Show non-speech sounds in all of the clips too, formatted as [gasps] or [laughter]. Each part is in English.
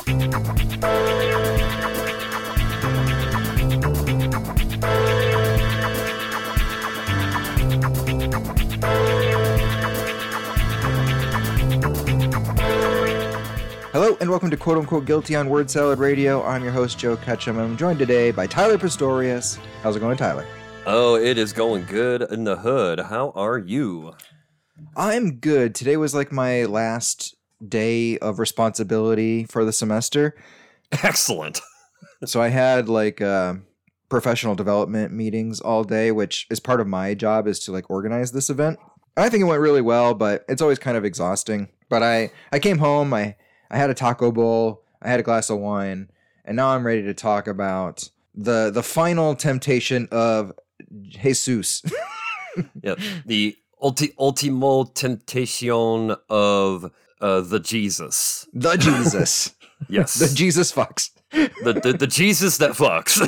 Hello and welcome to Quote Unquote Guilty on Word Salad Radio. I'm your host, Joe Ketchum. I'm joined today by Tyler Pistorius. How's it going, Tyler? Oh, it is going good in the hood. How are you? I'm good. Today was like my last day of responsibility for the semester. Excellent. so I had like uh, professional development meetings all day, which is part of my job is to like organize this event. And I think it went really well, but it's always kind of exhausting. But I I came home, I I had a taco bowl, I had a glass of wine, and now I'm ready to talk about the the final temptation of Jesus. [laughs] yep. The ulti- ultimo temptation of uh, the Jesus. The Jesus. [laughs] yes. the Jesus fucks. the, the the Jesus that fucks.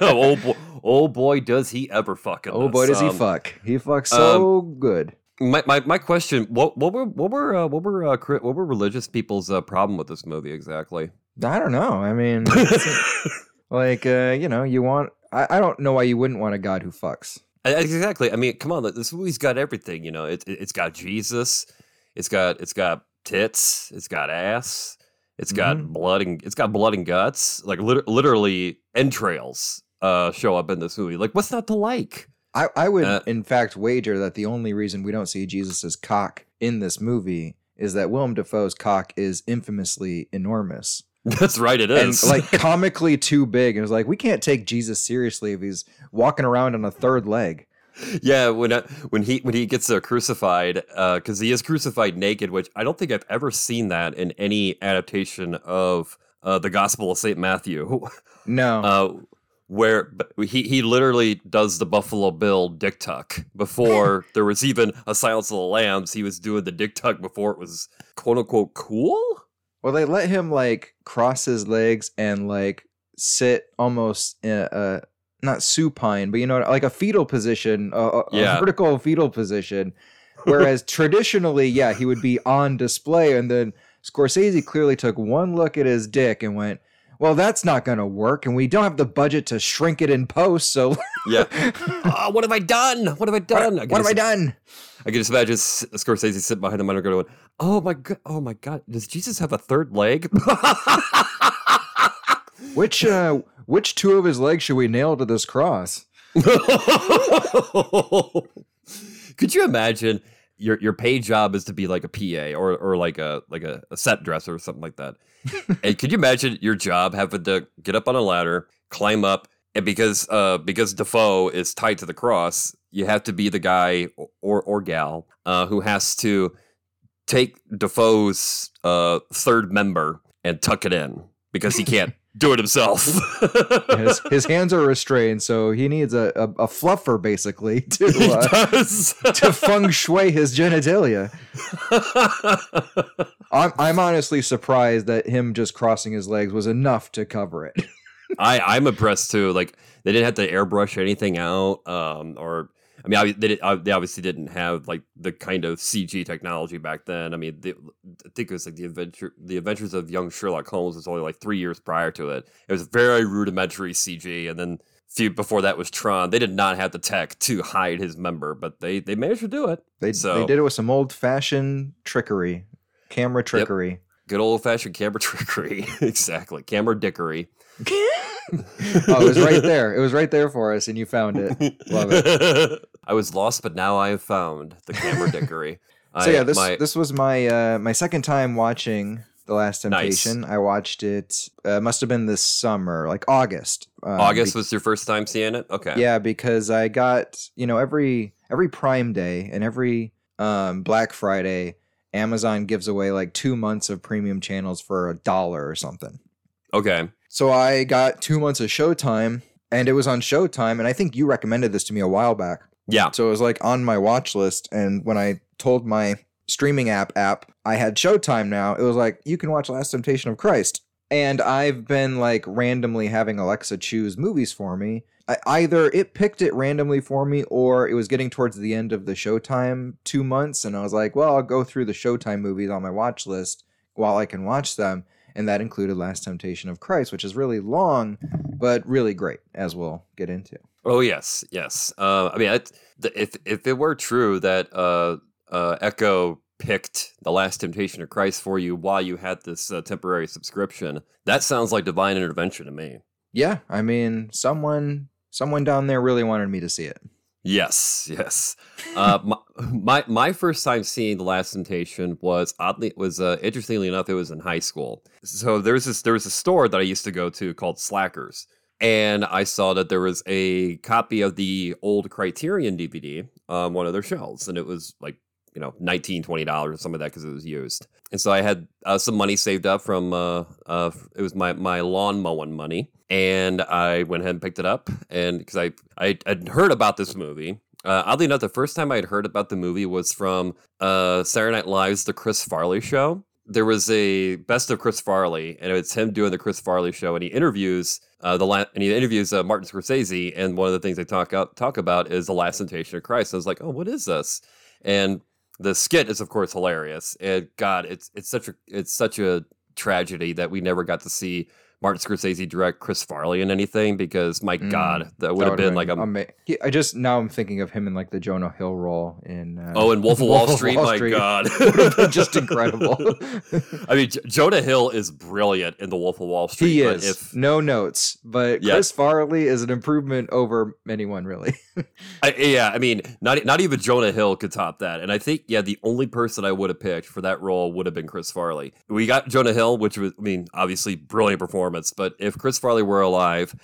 oh boy, oh boy, does he ever fuck! Oh boy, does um, he fuck! He fucks so um, good my, my, my question what what were what were uh, what were uh, what were religious people's uh, problem with this movie exactly i don't know i mean [laughs] like uh, you know you want I, I don't know why you wouldn't want a god who fucks exactly i mean come on this movie's got everything you know it, it, has got jesus it's got it's got tits it's got ass it's got mm-hmm. blood and it's got blood and guts like lit- literally entrails uh show up in this movie like what's not to like I, I would, uh, in fact, wager that the only reason we don't see Jesus's cock in this movie is that Willem Dafoe's cock is infamously enormous. [laughs] That's right, it is. And like [laughs] comically too big. And it's like, we can't take Jesus seriously if he's walking around on a third leg. Yeah, when uh, when he when he gets uh, crucified, because uh, he is crucified naked, which I don't think I've ever seen that in any adaptation of uh, the Gospel of Saint Matthew. [laughs] No, uh, where he he literally does the Buffalo Bill dick tuck before [laughs] there was even a Silence of the Lambs. He was doing the dick tuck before it was quote unquote cool. Well, they let him like cross his legs and like sit almost in a, not supine, but you know, like a fetal position, a, yeah. a vertical fetal position. Whereas [laughs] traditionally, yeah, he would be on display, and then Scorsese clearly took one look at his dick and went, well, that's not going to work, and we don't have the budget to shrink it in post. So, [laughs] yeah, uh, what have I done? What have I done? What, I what have I done? I can just imagine Scorsese sitting behind the monitor going, "Oh my god! Oh my god! Does Jesus have a third leg?" [laughs] which uh, which two of his legs should we nail to this cross? [laughs] Could you imagine? your your paid job is to be like a PA or or like a like a, a set dresser or something like that. [laughs] and could you imagine your job having to get up on a ladder, climb up, and because uh because Dafoe is tied to the cross, you have to be the guy or or gal uh, who has to take Dafoe's uh, third member and tuck it in because he can't do it himself. [laughs] his, [laughs] his, hands are restrained, so he needs a, a, a fluffer basically [laughs] to uh, to feng shui his genitalia. I'm I'm honestly surprised that him just crossing his legs was enough to cover it. I I'm impressed too. Like they didn't have to airbrush anything out, um, or I mean, they, did, uh, they obviously didn't have like the kind of CG technology back then. I mean, they, I think it was like the adventure, the Adventures of Young Sherlock Holmes was only like three years prior to it. It was very rudimentary CG, and then few before that was Tron. They did not have the tech to hide his member, but they they managed to do it. They so, they did it with some old fashioned trickery, camera trickery. Yep. Good old fashioned camera [laughs] trickery, exactly. Camera dickery. [laughs] oh, it was right there. It was right there for us, and you found it. Love it. [laughs] I was lost, but now I have found the camera [laughs] dickery. so I, yeah, this my, this was my uh, my second time watching the Last Temptation. Nice. I watched it. Uh, must have been this summer, like August. Um, August be- was your first time seeing it. Okay. Yeah, because I got you know every every Prime Day and every um, Black Friday, Amazon gives away like two months of premium channels for a dollar or something. Okay. So I got two months of Showtime, and it was on Showtime, and I think you recommended this to me a while back. Yeah. So it was like on my watch list, and when I told my streaming app app I had Showtime now, it was like you can watch Last Temptation of Christ, and I've been like randomly having Alexa choose movies for me. I, either it picked it randomly for me, or it was getting towards the end of the Showtime two months, and I was like, well, I'll go through the Showtime movies on my watch list while I can watch them and that included Last Temptation of Christ, which is really long, but really great, as we'll get into. Oh yes, yes. Uh, I mean, if if it were true that uh, uh, Echo picked the Last Temptation of Christ for you while you had this uh, temporary subscription, that sounds like divine intervention to me. Yeah, I mean, someone someone down there really wanted me to see it. Yes, yes. Uh, my, my, my first time seeing The Last Temptation was oddly was uh, interestingly enough it was in high school. So there was this there was a store that I used to go to called Slackers, and I saw that there was a copy of the old Criterion DVD on one of their shelves, and it was like you know 19 20 dollars or some of that because it was used. And so i had uh, some money saved up from uh, uh, it was my my lawn mowing money and i went ahead and picked it up and because I, I had heard about this movie. Uh, oddly enough the first time i had heard about the movie was from uh, saturday night live's the chris farley show there was a best of chris farley and it's him doing the chris farley show and he interviews uh, the la- and he interviews uh, Martin Scorsese, and one of the things they talk out, talk about is the Last Temptation of Christ. I was like, oh, what is this? And the skit is of course hilarious. And God, it's it's such a it's such a tragedy that we never got to see Martin Scorsese direct Chris Farley in anything because my mm, God, that would have been, been like a. Ama- he, I just now I'm thinking of him in like the Jonah Hill role in. Uh, oh, in Wolf of [laughs] Wall, Wall Street. Wall my Street. God, [laughs] just incredible. [laughs] I mean, J- Jonah Hill is brilliant in the Wolf of Wall Street. He is. If, no notes, but yeah. Chris Farley is an improvement over anyone really. I, yeah, I mean, not not even Jonah Hill could top that, and I think yeah, the only person I would have picked for that role would have been Chris Farley. We got Jonah Hill, which was, I mean, obviously brilliant performance performance. But if Chris Farley were alive,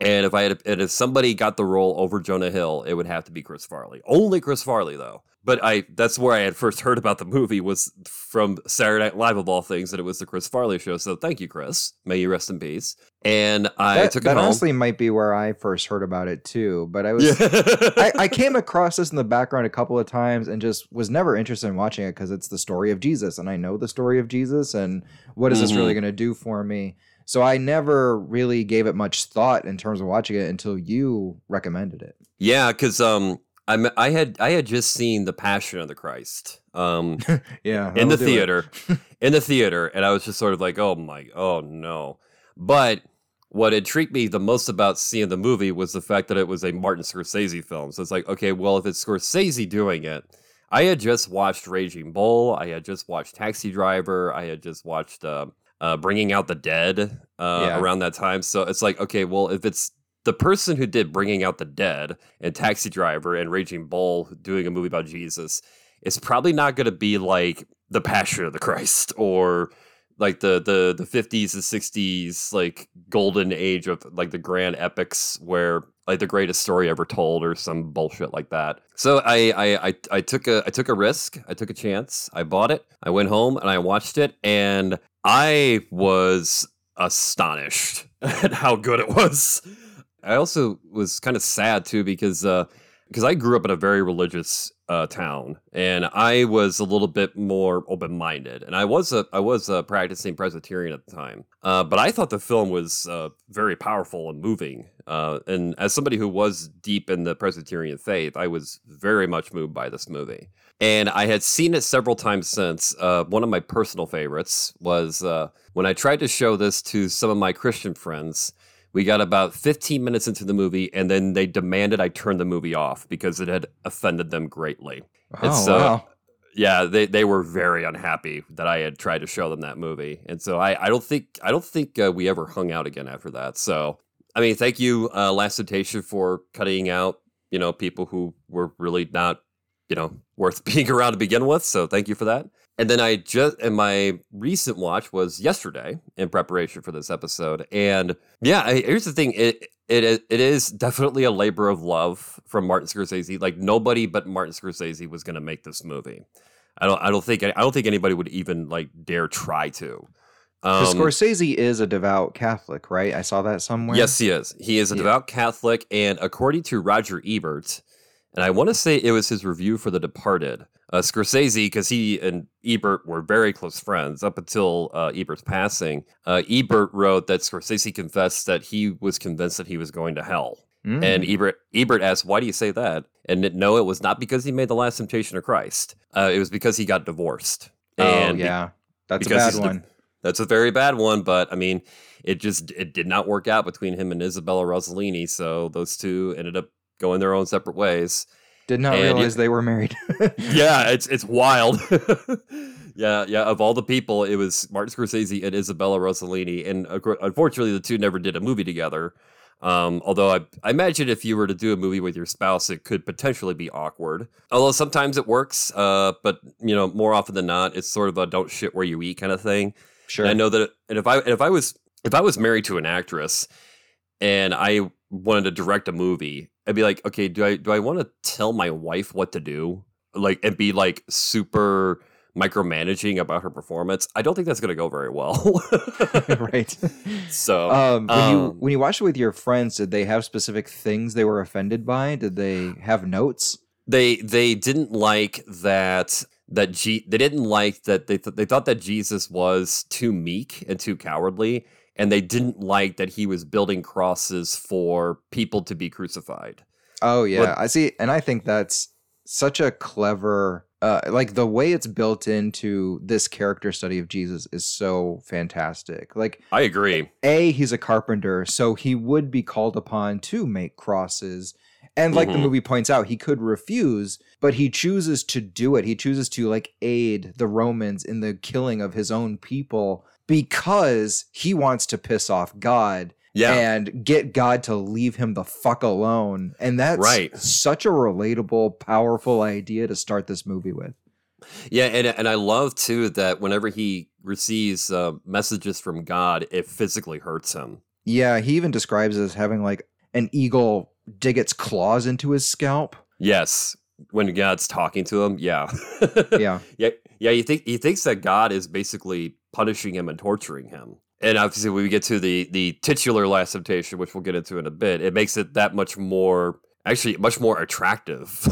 and if I had, and if somebody got the role over Jonah Hill, it would have to be Chris Farley. Only Chris Farley, though. But I, that's where I had first [laughs] heard about the movie was from Saturday Night Live of all things, that it was the Chris Farley show. So thank you, Chris. May you rest in peace. And I that, took it that home. honestly might be where I first heard about it too. But I was, yeah. [laughs] I, I came across this in the background a couple of times and just was never interested in watching it because it's the story of Jesus, and I know the story of Jesus, and what is mm-hmm. this really mm-hmm. going to do for me? So I never really gave it much thought in terms of watching it until you recommended it. Yeah, because um, I I had I had just seen the Passion of the Christ. Um, [laughs] yeah, in the theater, [laughs] in the theater, and I was just sort of like, oh my, oh no. But what intrigued me the most about seeing the movie was the fact that it was a Martin Scorsese film. So it's like, okay, well, if it's Scorsese doing it, I had just watched Raging Bull, I had just watched Taxi Driver, I had just watched uh, uh, Bringing Out the Dead uh, yeah. around that time. So it's like, okay, well, if it's the person who did Bringing Out the Dead and Taxi Driver and Raging Bull doing a movie about Jesus, it's probably not going to be like The Passion of the Christ or like the the the 50s and 60s like golden age of like the grand epics where like the greatest story ever told or some bullshit like that. So I, I I I took a I took a risk. I took a chance. I bought it. I went home and I watched it and I was astonished [laughs] at how good it was. I also was kind of sad too because uh, because I grew up in a very religious uh, town, and I was a little bit more open minded, and I was a I was a practicing Presbyterian at the time. Uh, but I thought the film was uh, very powerful and moving, uh, and as somebody who was deep in the Presbyterian faith, I was very much moved by this movie. And I had seen it several times since. Uh, one of my personal favorites was uh, when I tried to show this to some of my Christian friends we got about 15 minutes into the movie, and then they demanded I turn the movie off because it had offended them greatly. Oh, and so, wow. yeah, they, they were very unhappy that I had tried to show them that movie, and so I, I don't think I don't think uh, we ever hung out again after that. So, I mean, thank you, uh, Last Temptation, for cutting out you know people who were really not you know worth [laughs] being around to begin with. So, thank you for that. And then I just and my recent watch was yesterday in preparation for this episode. And yeah, I, here's the thing: it it it is definitely a labor of love from Martin Scorsese. Like nobody but Martin Scorsese was going to make this movie. I don't I don't think I don't think anybody would even like dare try to. Um, Scorsese is a devout Catholic, right? I saw that somewhere. Yes, he is. He is a yeah. devout Catholic, and according to Roger Ebert, and I want to say it was his review for The Departed. Uh, Scorsese, because he and Ebert were very close friends up until uh, Ebert's passing. Uh, Ebert wrote that Scorsese confessed that he was convinced that he was going to hell. Mm. And Ebert Ebert asked, "Why do you say that?" And no, it was not because he made the Last Temptation of Christ. Uh, it was because he got divorced. Oh, and yeah, that's a bad one. That's a very bad one, but I mean, it just it did not work out between him and Isabella Rossellini, so those two ended up going their own separate ways. Did not and realize they were married. [laughs] yeah, it's it's wild. [laughs] yeah, yeah. Of all the people, it was Martin Scorsese and Isabella Rossellini, and unfortunately, the two never did a movie together. Um, although I, I imagine if you were to do a movie with your spouse, it could potentially be awkward. Although sometimes it works, uh, but you know, more often than not, it's sort of a "don't shit where you eat" kind of thing. Sure. And I know that, and if I and if I was if I was married to an actress and I wanted to direct a movie, I'd be like, okay, do I do I want to tell my wife what to do, like, and be like super micromanaging about her performance, I don't think that's going to go very well. [laughs] right. [laughs] So, um, when um, you when you watched it with your friends, did they have specific things they were offended by? Did they have notes? They they didn't like that that G, they didn't like that they th- they thought that Jesus was too meek and too cowardly and they didn't like that he was building crosses for people to be crucified. Oh yeah, but, I see and I think that's such a clever uh, like the way it's built into this character study of Jesus is so fantastic. Like I agree. A, he's a carpenter, so he would be called upon to make crosses. And like mm-hmm. the movie points out, he could refuse, but he chooses to do it. He chooses to like aid the Romans in the killing of his own people because he wants to piss off God yeah. and get God to leave him the fuck alone. And that's right. such a relatable, powerful idea to start this movie with. Yeah, and and I love too that whenever he receives uh, messages from God, it physically hurts him. Yeah, he even describes it as having like an eagle dig its claws into his scalp. Yes, when God's talking to him. Yeah, yeah, [laughs] yeah, yeah. You think he thinks that God is basically punishing him and torturing him and obviously when we get to the the titular last temptation which we'll get into in a bit it makes it that much more actually much more attractive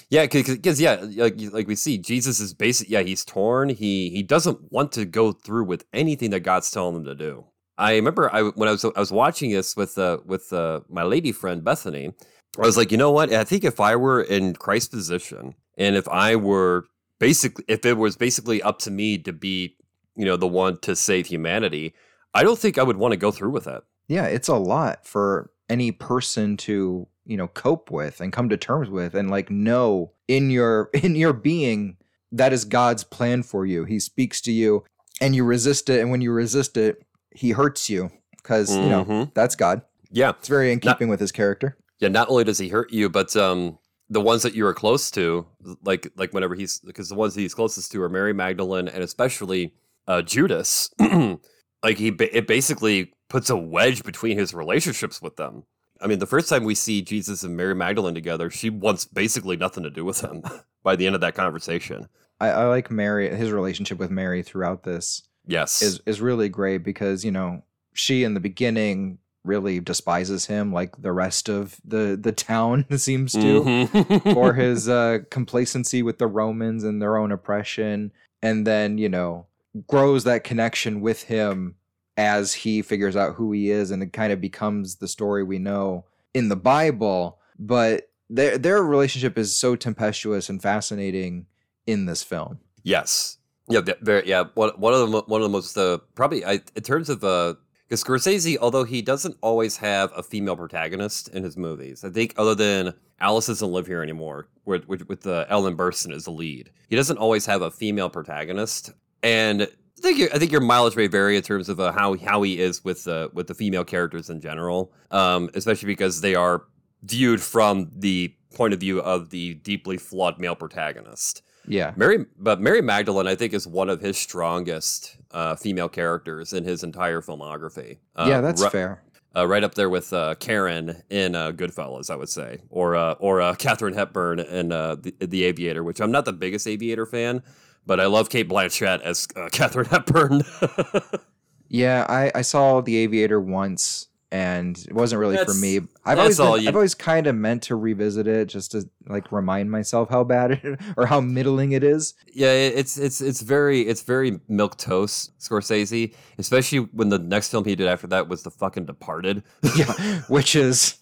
[laughs] yeah because yeah like like we see jesus is basic yeah he's torn he he doesn't want to go through with anything that god's telling him to do i remember i when i was i was watching this with uh with uh my lady friend bethany i was like you know what i think if i were in christ's position and if i were basically if it was basically up to me to be you know the one to save humanity I don't think I would want to go through with that. Yeah, it's a lot for any person to, you know, cope with and come to terms with and like know in your [laughs] in your being that is God's plan for you. He speaks to you and you resist it and when you resist it, he hurts you because, mm-hmm. you know, mm-hmm. that's God. Yeah. It's very in keeping not, with his character. Yeah, not only does he hurt you, but um the ones that you are close to, like like whenever he's because the ones he's closest to are Mary Magdalene and especially uh, Judas. [clears throat] like he it basically puts a wedge between his relationships with them. I mean, the first time we see Jesus and Mary Magdalene together, she wants basically nothing to do with him [laughs] by the end of that conversation. I, I like Mary, his relationship with Mary throughout this. Yes, is is really great because you know she in the beginning really despises him like the rest of the the town [laughs] seems to mm-hmm. for [laughs] his uh complacency with the Romans and their own oppression and then you know grows that connection with him as he figures out who he is and it kind of becomes the story we know in the Bible. But their their relationship is so tempestuous and fascinating in this film. Yes. Yeah, very, yeah. One, one of the one of the most uh, probably I, in terms of uh, because Scorsese, although he doesn't always have a female protagonist in his movies, I think other than Alice doesn't live here anymore, with with, with uh, Ellen Burstyn as the lead, he doesn't always have a female protagonist. And I think I think your mileage may vary in terms of uh, how how he is with uh, with the female characters in general, um, especially because they are viewed from the point of view of the deeply flawed male protagonist. Yeah, Mary, but Mary Magdalene, I think, is one of his strongest uh, female characters in his entire filmography. Uh, yeah, that's fair. Uh, right up there with uh, Karen in uh, Goodfellas, I would say, or uh, or uh, Katharine Hepburn in uh, the, the Aviator, which I'm not the biggest Aviator fan, but I love Cate Blanchett as uh, [laughs] Katharine Hepburn. [laughs] yeah, I, I saw The Aviator once, and it wasn't really that's, for me. I've always been, you... I've always kind of meant to revisit it just to like remind myself how bad it [laughs] or how middling it is. Yeah, it's it's it's very it's very milk toast Scorsese, especially when the next film he did after that was The fucking Departed. [laughs] yeah, which is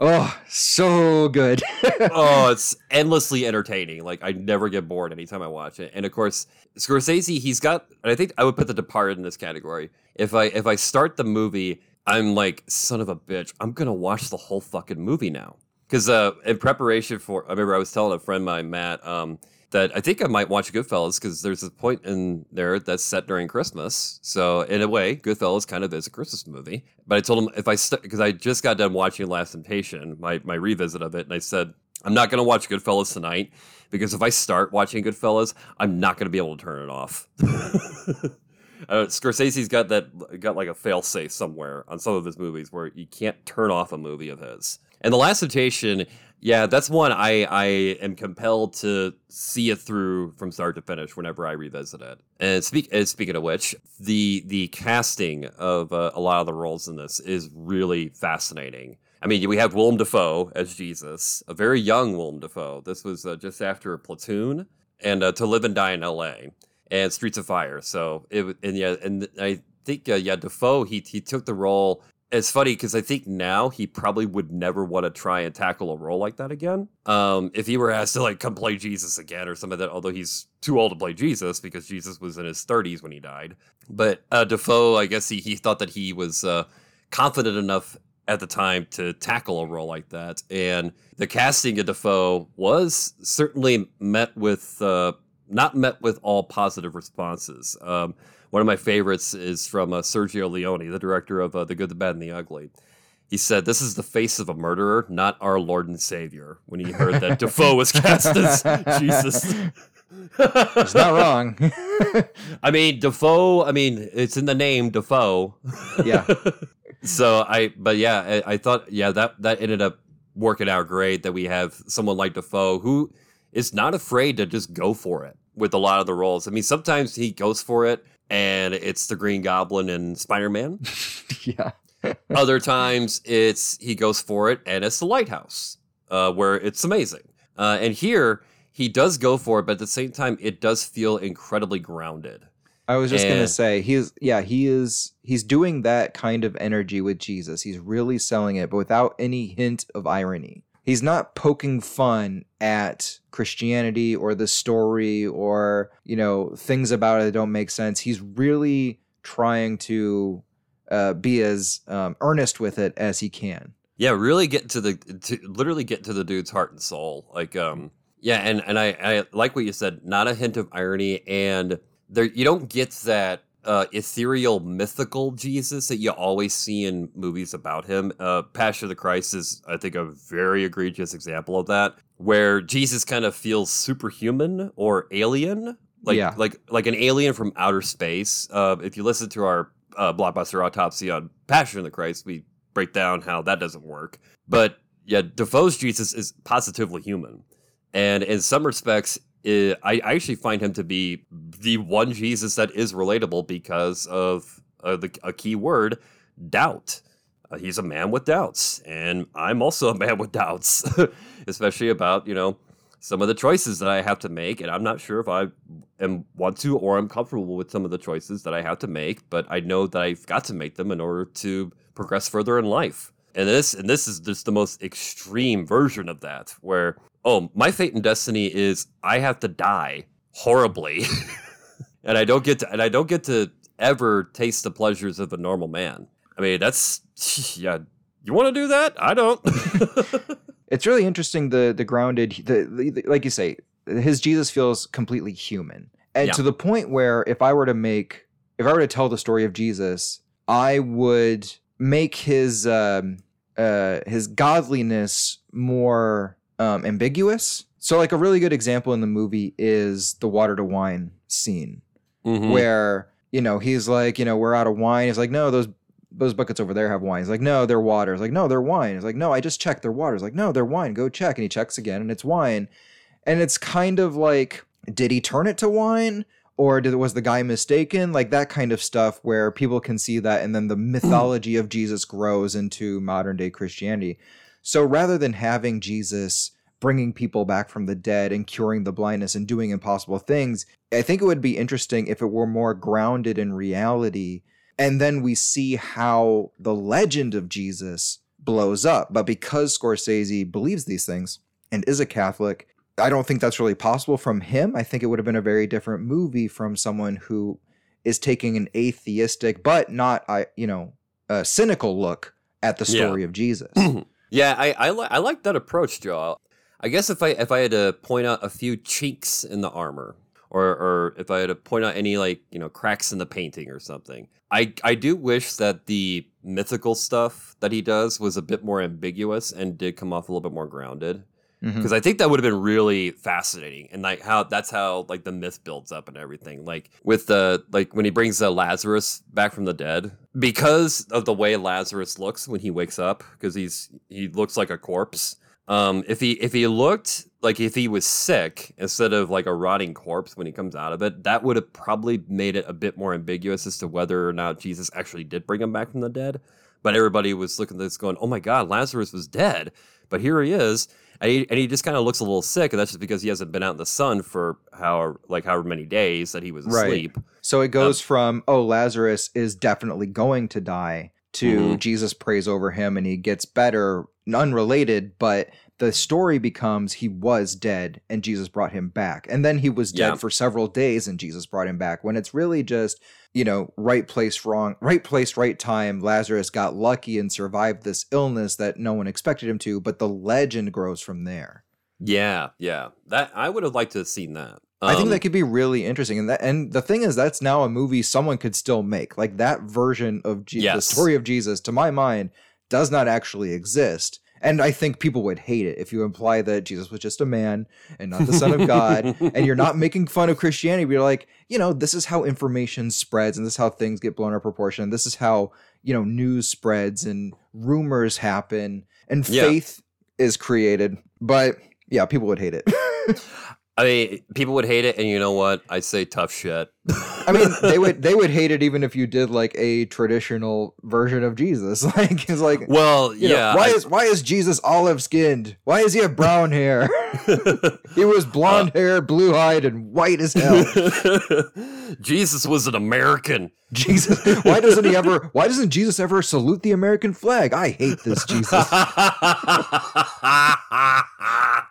Oh, so good. [laughs] oh, it's endlessly entertaining. Like I never get bored anytime I watch it. And of course, Scorsese, he's got and I think I would put The Departed in this category. If I if I start the movie, I'm like, son of a bitch, I'm gonna watch the whole fucking movie now. Because uh, in preparation for, I remember I was telling a friend of mine, Matt, um, that I think I might watch Goodfellas because there's a point in there that's set during Christmas. So in a way, Goodfellas kind of is a Christmas movie. But I told him if I because st- I just got done watching Last Temptation, my my revisit of it, and I said I'm not going to watch Goodfellas tonight because if I start watching Goodfellas, I'm not going to be able to turn it off. [laughs] uh, Scorsese's got that got like a fail safe somewhere on some of his movies where you can't turn off a movie of his. And The Last Temptation, yeah, that's one I I am compelled to see it through from start to finish whenever I revisit it. And speak speaking of which, the the casting of uh, a lot of the roles in this is really fascinating. I mean, we have Willem Dafoe as Jesus, a very young Willem Dafoe. This was uh, just after Platoon and uh, To Live and Die in L.A. and Streets of Fire. So it and yeah, and I think uh, yeah, Dafoe he he took the role it's funny because I think now he probably would never want to try and tackle a role like that again. Um, if he were asked to like come play Jesus again or something like that, although he's too old to play Jesus because Jesus was in his 30s when he died. But uh, Dafoe, I guess he, he thought that he was uh, confident enough at the time to tackle a role like that. And the casting of Dafoe was certainly met with, uh, not met with all positive responses. Um, one of my favorites is from uh, Sergio Leone, the director of uh, The Good, the Bad, and the Ugly. He said, This is the face of a murderer, not our Lord and Savior, when he heard that Dafoe was [laughs] cast as Jesus. He's not wrong. [laughs] I mean, Dafoe. I mean, it's in the name Dafoe. Yeah. [laughs] so I, but yeah, I, I, thought, yeah, that, that ended up working out great that we have someone like Dafoe who is not afraid to just go for it with a lot of the roles. I mean, sometimes he goes for it and it's the Green Goblin and Spider Man. [laughs] yeah. [laughs] Other times it's he goes for it and it's the Lighthouse, uh, where it's amazing. Uh, and here he does go for it, but at the same time it does feel incredibly grounded. I was just and, gonna say he's yeah he is he's doing that kind of energy with Jesus. He's really selling it, but without any hint of irony he's not poking fun at Christianity or the story or, you know, things about it that don't make sense. He's really trying to uh, be as um, earnest with it as he can. Yeah, really get to the to literally get to the dude's heart and soul. Like, um, yeah, and and I I like what you said. Not a hint of irony, and there you don't get that uh, ethereal, mythical Jesus that you always see in movies about him. Uh, Passion of the Christ is, I think, a very egregious example of that, where Jesus kind of feels superhuman or alien, like yeah. like like an alien from outer space. Uh, if you listen to our uh, blockbuster autopsy on Passion of the Christ, we break down how that doesn't work. But yeah, Dafoe's Jesus is positively human, and in some respects, I, I actually find him to be the one Jesus that is relatable because of uh, the, a key word doubt. Uh, he's a man with doubts, and I'm also [laughs] a man with doubts, [laughs] especially about, you know, some of the choices that I have to make. And I'm not sure if I am want to or I'm comfortable with some of the choices that I have to make, but I know that I've got to make them in order to progress further in life. And this and this is just the most extreme version of that, where oh, my fate and destiny is I have to die horribly, [laughs] and I don't get to, and I don't get to ever taste the pleasures of a normal man. I mean, that's [laughs] yeah. You want to do that? I don't. [laughs] it's really interesting the the grounded the, the, like you say his Jesus feels completely human, and yeah. to the point where if I were to make if I were to tell the story of Jesus, I would make his um, uh, his godliness more um, ambiguous. So, like a really good example in the movie is the water to wine scene, mm-hmm. where you know he's like, you know, we're out of wine. He's like, no, those those buckets over there have wine. He's like, no, they're water. He's like, no, they're wine. He's like, no, I just checked. They're water. He's like, no, they're wine. Go check. And he checks again, and it's wine. And it's kind of like, did he turn it to wine? Or did, was the guy mistaken? Like that kind of stuff where people can see that, and then the [clears throat] mythology of Jesus grows into modern day Christianity. So rather than having Jesus bringing people back from the dead and curing the blindness and doing impossible things. I think it would be interesting if it were more grounded in reality. And then we see how the legend of Jesus blows up. But because Scorsese believes these things and is a Catholic, I don't think that's really possible from him. I think it would have been a very different movie from someone who is taking an atheistic but not I you know a cynical look at the story yeah. of Jesus. [clears throat] yeah, I I, li- I like that approach, Joe. I guess if I if I had to point out a few cheeks in the armor, or or if I had to point out any like you know cracks in the painting or something, I I do wish that the mythical stuff that he does was a bit more ambiguous and did come off a little bit more grounded because mm-hmm. I think that would have been really fascinating and like how that's how like the myth builds up and everything. Like with the like when he brings uh, Lazarus back from the dead because of the way Lazarus looks when he wakes up because he's he looks like a corpse. Um, if he if he looked like if he was sick instead of like a rotting corpse when he comes out of it, that would have probably made it a bit more ambiguous as to whether or not Jesus actually did bring him back from the dead. But everybody was looking at this going, "Oh my God, Lazarus was dead," but here he is and he, and he just kind of looks a little sick, and that's just because he hasn't been out in the sun for how like however many days that he was asleep. Right. So it goes um, from oh Lazarus is definitely going to die to mm-hmm. Jesus prays over him and he gets better, unrelated, but the story becomes he was dead and Jesus brought him back. And then he was dead yeah. for several days and Jesus brought him back. When it's really just you know, right place, wrong, right place, right time. Lazarus got lucky and survived this illness that no one expected him to, but the legend grows from there. Yeah, yeah. That I would have liked to have seen that. Um, I think that um, could be really interesting, and that and the thing is, that's now a movie someone could still make. Like that version of yes. the story of Jesus, to my mind, does not actually exist. And I think people would hate it if you imply that Jesus was just a man and not the son of God. and you're not making fun of Christianity, but you're like, you know, this is how information spreads and this is how things get blown out of proportion. This is how, you know, news spreads and rumors happen and yeah. faith is created. But yeah, people would hate it. [laughs] I mean, people would hate it, and you know what? I say tough shit. I mean, [laughs] they would they would hate it even if you did like a traditional version of Jesus. [laughs] Like it's like, well, yeah. Know, why I, is why is Jesus olive skinned? Why is he have brown hair? [laughs] he was blonde uh, hair, blue eyed, and white as hell. Jesus was an American. Jesus, why doesn't he ever? Why doesn't Jesus ever salute the American flag? I hate this Jesus.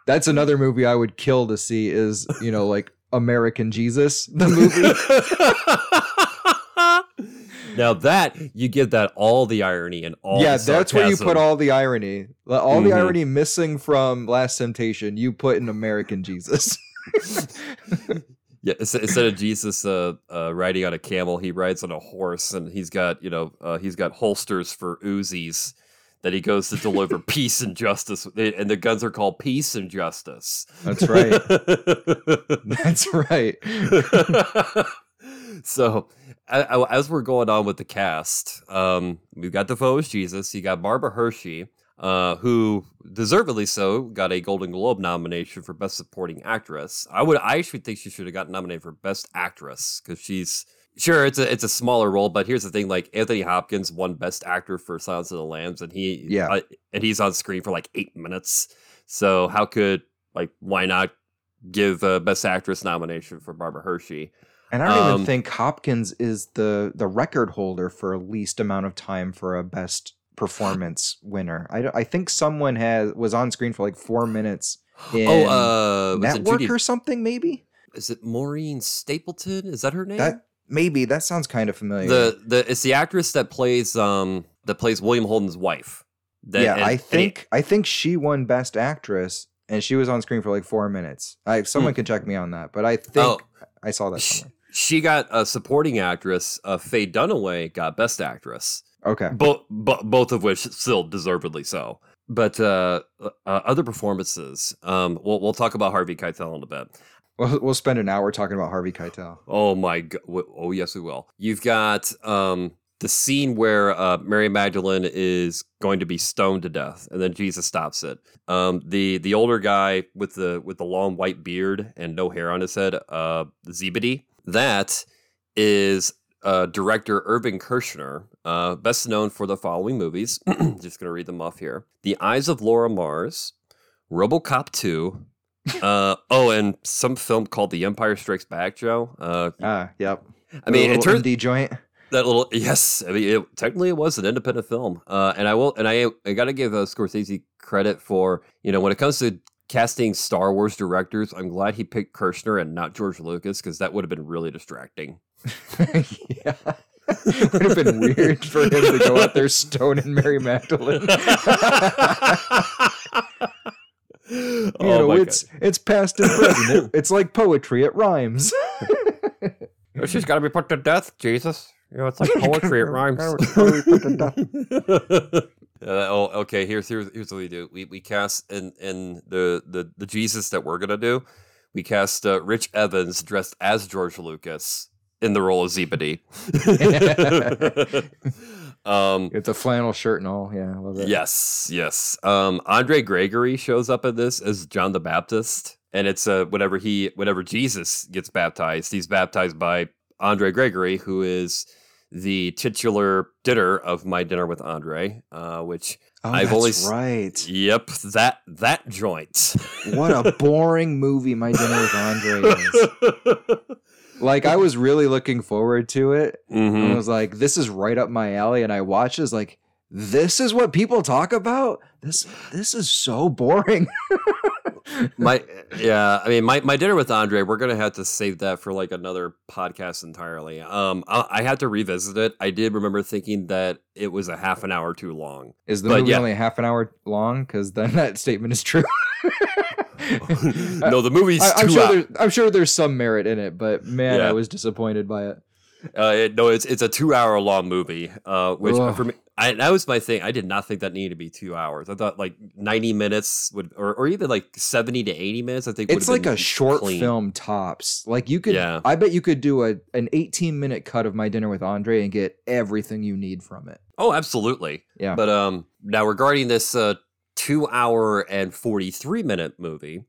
That's another movie I would kill to see. Is you know like American Jesus, the movie. [laughs] now that you give that all the irony and all yeah, that's where you put all the irony, all mm-hmm. the irony missing from Last Temptation. You put in American Jesus. [laughs] yeah, instead of Jesus uh, uh, riding on a camel, he rides on a horse, and he's got you know uh, he's got holsters for Uzis that he goes to deliver [laughs] peace and justice, and the guns are called peace and justice. That's right. [laughs] That's right. [laughs] so, as we're going on with the cast, um, we've got Dafoe as Jesus. You got Barbara Hershey, uh, who deservedly so got a Golden Globe nomination for Best Supporting Actress. I would, I actually think she should have gotten nominated for Best Actress because she's Sure, it's a it's a smaller role, but here's the thing: like Anthony Hopkins won Best Actor for Silence of the Lambs, and he yeah, uh, and he's on screen for like eight minutes. So how could like why not give a Best Actress nomination for Barbara Hershey? And I don't um, even think Hopkins is the the record holder for least amount of time for a Best Performance winner. I I think someone has was on screen for like four minutes. [gasps] Oh, in oh, uh, Network or something, maybe. Is it Maureen Stapleton? Is that her name? That Maybe that sounds kind of familiar. The the it's the actress that plays um that plays William Holden's wife. That, yeah, and, I think I think she won Best Actress, and she was on screen for like four minutes. I someone hmm. can check me on that, but I think oh, I saw that somewhere. She got a supporting actress. Uh, Faye Dunaway got Best Actress. Okay, both bo- both of which still deservedly so. But uh, uh, other performances, um, we'll we'll talk about Harvey Keitel in a bit. We'll, we'll spend an hour talking about Harvey Keitel. Oh my god! Oh yes, we will. You've got um, the scene where uh, Mary Magdalene is going to be stoned to death, and then Jesus stops it. Um, the the older guy with the with the long white beard and no hair on his head, uh, Zebedee. That is uh, director Irvin Kershner, uh, best known for the following movies. [clears throat] Just going to read them off here: The Eyes of Laura Mars, RoboCop 2, uh, oh, and some film called The Empire Strikes Back, Joe. Uh, ah, yep. I mean, it turned indie joint. that little yes, I mean, it, technically it was an independent film, uh, and I will, and I, I got to give uh, Scorsese credit for you know when it comes to casting Star Wars directors, I'm glad he picked Kershner and not George Lucas because that would have been really distracting. [laughs] yeah. It would have been weird for him to go out there stoning Mary Magdalene. [laughs] [laughs] you oh know, it's God. it's past and present. [laughs] it's like poetry. It rhymes. She's got to be put to death, Jesus. You know, it's like [laughs] poetry. it rhymes. [laughs] Uh, oh, okay. Here's here's here's what we do. We we cast in in the the the Jesus that we're gonna do. We cast uh, Rich Evans dressed as George Lucas in the role of Zebedee. Um, it's a flannel shirt and all. Yeah, I love it. Yes, yes. Um, Andre Gregory shows up in this as John the Baptist, and it's uh, whenever he whenever Jesus gets baptized, he's baptized by Andre Gregory, who is the titular dinner of my dinner with Andre, uh, which oh, I've only right. Yep, that that joint. what a boring movie my dinner with Andre is. [laughs] like I was really looking forward to it. Mm-hmm. I was like, this is right up my alley, and I watched it, like, this is what people talk about. This this is so boring. [laughs] my yeah, I mean my, my dinner with Andre, we're gonna have to save that for like another podcast entirely. Um, I, I had to revisit it. I did remember thinking that it was a half an hour too long. Is the but movie yeah. only a half an hour long? Because then that statement is true. [laughs] [laughs] no, the movie's. I, am sure, I'm sure there's some merit in it, but man, yeah. I was disappointed by it. Uh, it, no, it's it's a two hour long movie. Uh, which Ugh. for me, I, that was my thing. I did not think that needed to be two hours. I thought like ninety minutes would, or, or even like seventy to eighty minutes. I think it's like a short clean. film tops. Like you could, yeah. I bet you could do a an eighteen minute cut of my dinner with Andre and get everything you need from it. Oh, absolutely. Yeah. But um, now regarding this uh two hour and forty three minute movie,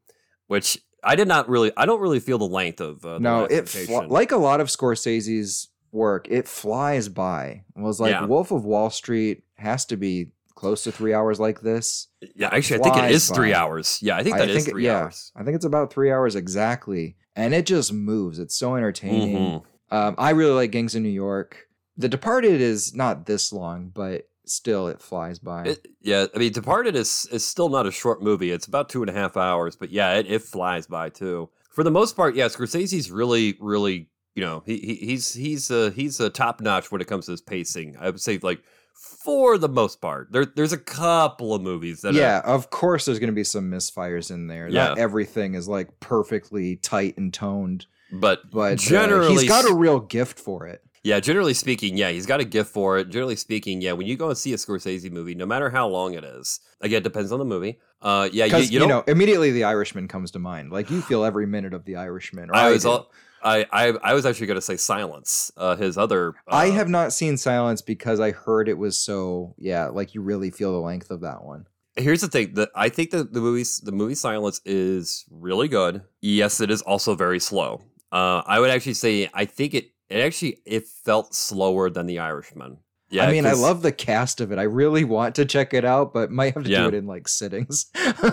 which I did not really. I don't really feel the length of. Uh, the no, it fl- like a lot of Scorsese's work. It flies by. It was like yeah. Wolf of Wall Street has to be close to three hours like this. Yeah, actually, I think it is by. three hours. Yeah, I think that I is three yeah, hours. I think it's about three hours exactly, and it just moves. It's so entertaining. Mm-hmm. Um, I really like Gangs of New York. The Departed is not this long, but still it flies by. It, yeah, I mean, Departed is is still not a short movie. It's about two and a half hours, but yeah, it, it flies by too. For the most part, yeah, Scorsese's really, really, you know, he, he he's he's uh, he's a top notch when it comes to his pacing. I would say like for the most part. There, there's a couple of movies that yeah, are, of course, there's going to be some misfires in there. Yeah, Not everything is like perfectly tight and toned. But but generally, uh, he's got a real gift for it. Yeah, generally speaking, yeah, he's got a gift for it. Generally speaking, yeah, when you go and see a Scorsese movie, no matter how long it is, again, it depends on the movie. Uh, yeah, you, you, you know, immediately The Irishman comes to mind. Like you feel every minute of The Irishman. I, I was all, I, I, I was actually going to say Silence. Uh, his other. Uh, I have not seen Silence because I heard it was so yeah, like you really feel the length of that one. Here's the thing: that I think that the movie's the movie Silence is really good. Yes, it is also very slow. Uh, I would actually say I think it it actually it felt slower than The Irishman. Yeah, I mean, I love the cast of it. I really want to check it out, but might have to yeah. do it in like sittings.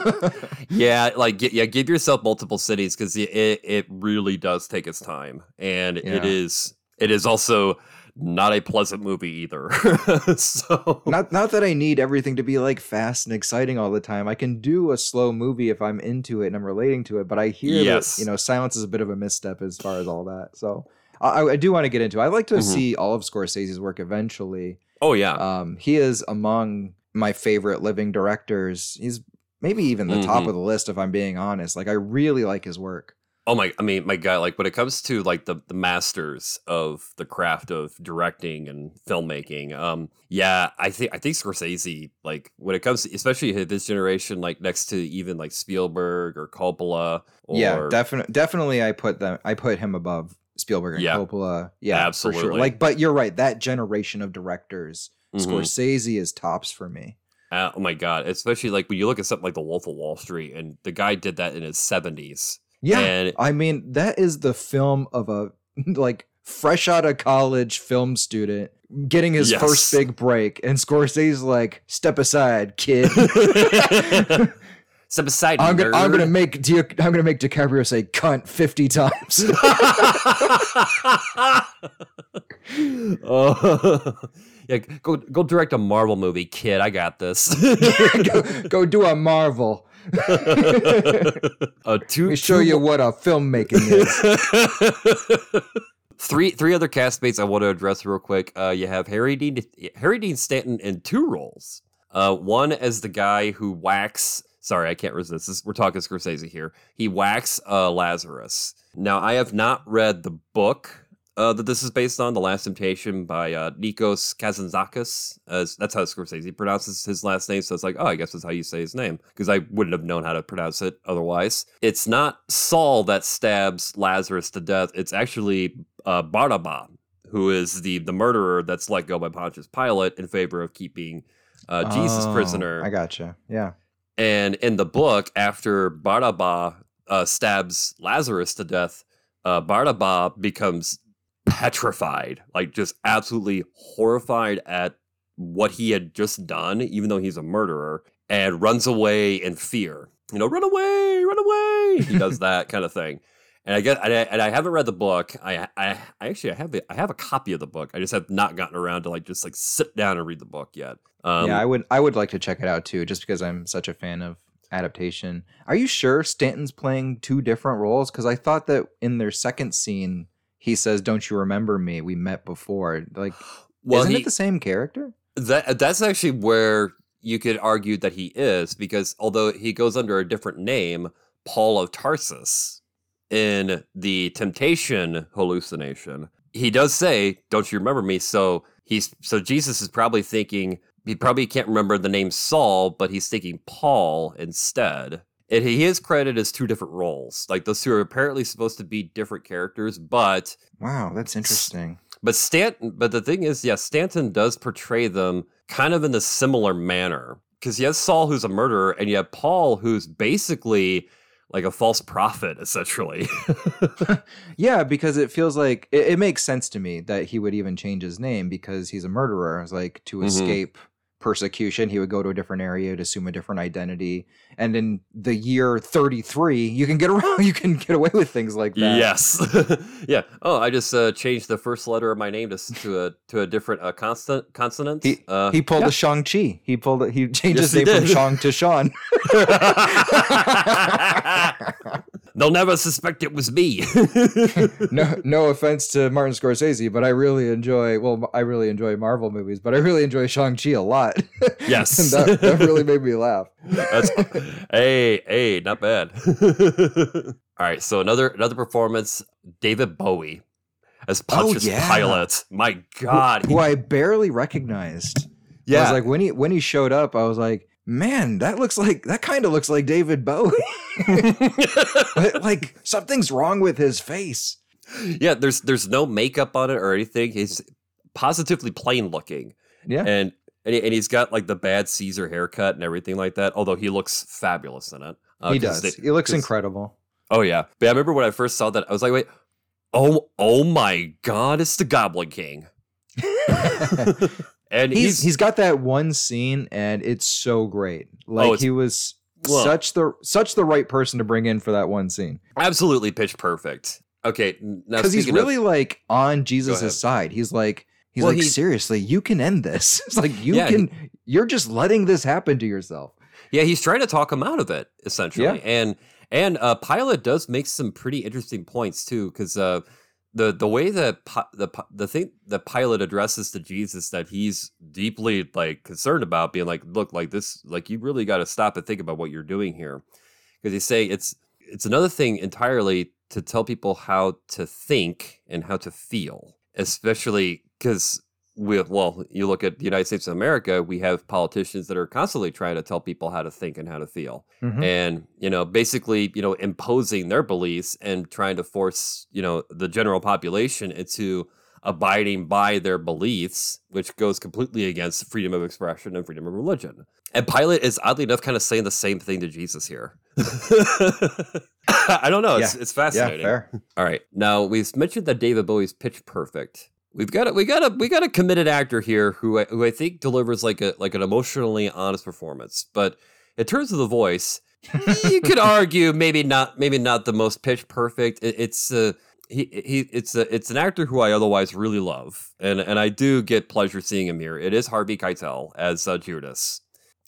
[laughs] yeah, like yeah, give yourself multiple sittings because it it really does take its time, and yeah. it is it is also not a pleasant movie either. [laughs] so not not that I need everything to be like fast and exciting all the time. I can do a slow movie if I'm into it and I'm relating to it. But I hear yes. that you know silence is a bit of a misstep as far as all that. So I, I do want to get into. It. I'd like to mm-hmm. see all of Scorsese's work eventually. Oh yeah, um, he is among my favorite living directors. He's maybe even the mm-hmm. top of the list if I'm being honest. Like I really like his work. Oh my! I mean, my guy. Like when it comes to like the the masters of the craft of directing and filmmaking, um, yeah, I think I think Scorsese. Like when it comes, to, especially this generation, like next to even like Spielberg or Coppola. Or, yeah, definitely, definitely. I put them. I put him above Spielberg and yeah. Coppola. Yeah, absolutely. Sure. Like, but you're right. That generation of directors, mm-hmm. Scorsese is tops for me. Uh, oh my god! Especially like when you look at something like The Wolf of Wall Street, and the guy did that in his seventies. Yeah, and I mean that is the film of a [laughs] like fresh out of college film student getting his yes. first big break, and Scorsese's like, "Step aside, kid." [laughs] [laughs] Step aside. I'm gonna, I'm gonna make Di- I'm gonna make DiCaprio say "cunt" fifty times. [laughs] oh, yeah. Go go direct a Marvel movie, kid. I got this. [laughs] go, go do a Marvel. uh, two, Let me show two, you what a filmmaking is. [laughs] three three other castmates I want to address real quick. Uh, you have Harry Dean Harry Dean Stanton in two roles. Uh, one as the guy who whacks. Sorry, I can't resist. This, we're talking Scorsese here. He whacks uh, Lazarus. Now, I have not read the book uh, that this is based on, The Last Temptation by uh, Nikos Kazantzakis. Uh, that's how Scorsese pronounces his last name. So it's like, oh, I guess that's how you say his name because I wouldn't have known how to pronounce it otherwise. It's not Saul that stabs Lazarus to death. It's actually uh, Barnabas, who is the the murderer that's let go by Pontius Pilate in favor of keeping uh, Jesus Oh, prisoner. I gotcha. Yeah. And in the book, after Barnabas uh, stabs Lazarus to death, uh, becomes petrified, like just absolutely horrified at what he had just done, even though he's a murderer, and runs away in fear. You know, run away, run away. He does [laughs] that kind of thing. And I guess, and I, and I haven't read the book. I, I, I actually, I have, a, I have a copy of the book. I just have not gotten around to like just like sit down and read the book yet. Um, yeah, I would I would like to check it out too, just because I'm such a fan of adaptation. Are you sure Stanton's playing two different roles? Because I thought that in their second scene, he says, "Don't you remember me? We met before." Like, [gasps] well, isn't he, it the same character? That that's actually where you could argue that he is because although he goes under a different name, Paul of Tarsus, in the temptation hallucination, he does say, "Don't you remember me?" So he's so Jesus is probably thinking he probably can't remember the name Saul, but he's thinking Paul instead. And he is credited as two different roles. Like those two are apparently supposed to be different characters, but Wow, that's interesting. but Stanton, but the thing is, yeah, Stanton does portray them kind of in a similar manner because you have Saul, who's a murderer, and you have Paul, who's basically like a false prophet, essentially. [laughs] yeah, because it feels like it, it makes sense to me that he would even change his name because he's a murderer. It's like to Mhm. escape persecution, he would go to a different area to assume a different identity. And in the year 33, you can get [laughs] around, you can get away with things like that. yes, [laughs] yeah. Oh, I just uh, changed the first letter of my name to to a to a different uh, constant consonant. He- uh, He pulled yeah. a Shang Chi. He pulled it. He [laughs] changed Yes, his he name from. Shang to Sean. They'll never suspect it was me. [laughs] no, no offense to Martin Scorsese, but I really enjoy. Well, I really enjoy Marvel movies, but I really enjoy Shang Chi a lot. [laughs] Yes. that, that really made me laugh. That's hey, hey, not bad. [laughs] All right, so another another performance, David Bowie as oh, Pontius yeah. Pilate. My God, Who I barely recognized. Yeah, I was like when he when he showed up, I was like, man, that looks like that kind of looks like David Bowie. [laughs] But, like something's wrong with his face. yeah. There's there's no makeup on it or anything. He's positively plain looking, Yeah. and and, he, and he's got like the bad Caesar haircut and everything like that. Although he looks fabulous in it. Uh, he does. they- he looks incredible. Oh yeah, but I remember when I first saw that, I was like, wait, oh oh my God, it's the Goblin King. [laughs] [laughs] and he's he's, he's got that one scene and it's so great. Like it's- he was such the such the right person to bring in for that one scene. absolutely pitch perfect. Okay, Because he's speaking of- really like on. Jesus' side. He's like he's Well, like he- seriously, you can end this. [laughs] It's like you Yeah, he- can you're just letting this happen to yourself. yeah, he's trying to talk him out of it essentially, Yeah. and and uh, Pilate does make some pretty interesting points too, because uh, the the way that the the thing that Pilate addresses to Jesus that he's deeply like concerned about, being like, look, like this, like you really got to stop and think about what you're doing here, because he's saying it's it's another thing entirely to tell people how to think and how to feel, especially because we well, you look at the United States of America, we have politicians that are constantly trying to tell people how to think and how to feel Mhm. and you know basically you know imposing their beliefs and trying to force you know the general population into abiding by their beliefs which goes completely against freedom of expression and freedom of religion and pilate is oddly enough kind of saying the same thing to jesus here [laughs] i don't know it's, it's Yeah, fascinating fair. all right. Now we've mentioned that David Bowie's pitch perfect. We've got a, we got a we got a committed actor here who I, who I think delivers like a like an emotionally honest performance. But in terms of the voice, you could [laughs] argue maybe not maybe not the most pitch perfect. It, it's uh, he he it's a it's an actor who I otherwise really love, and and I do get pleasure seeing him here. It is Harvey Keitel as uh, Judas.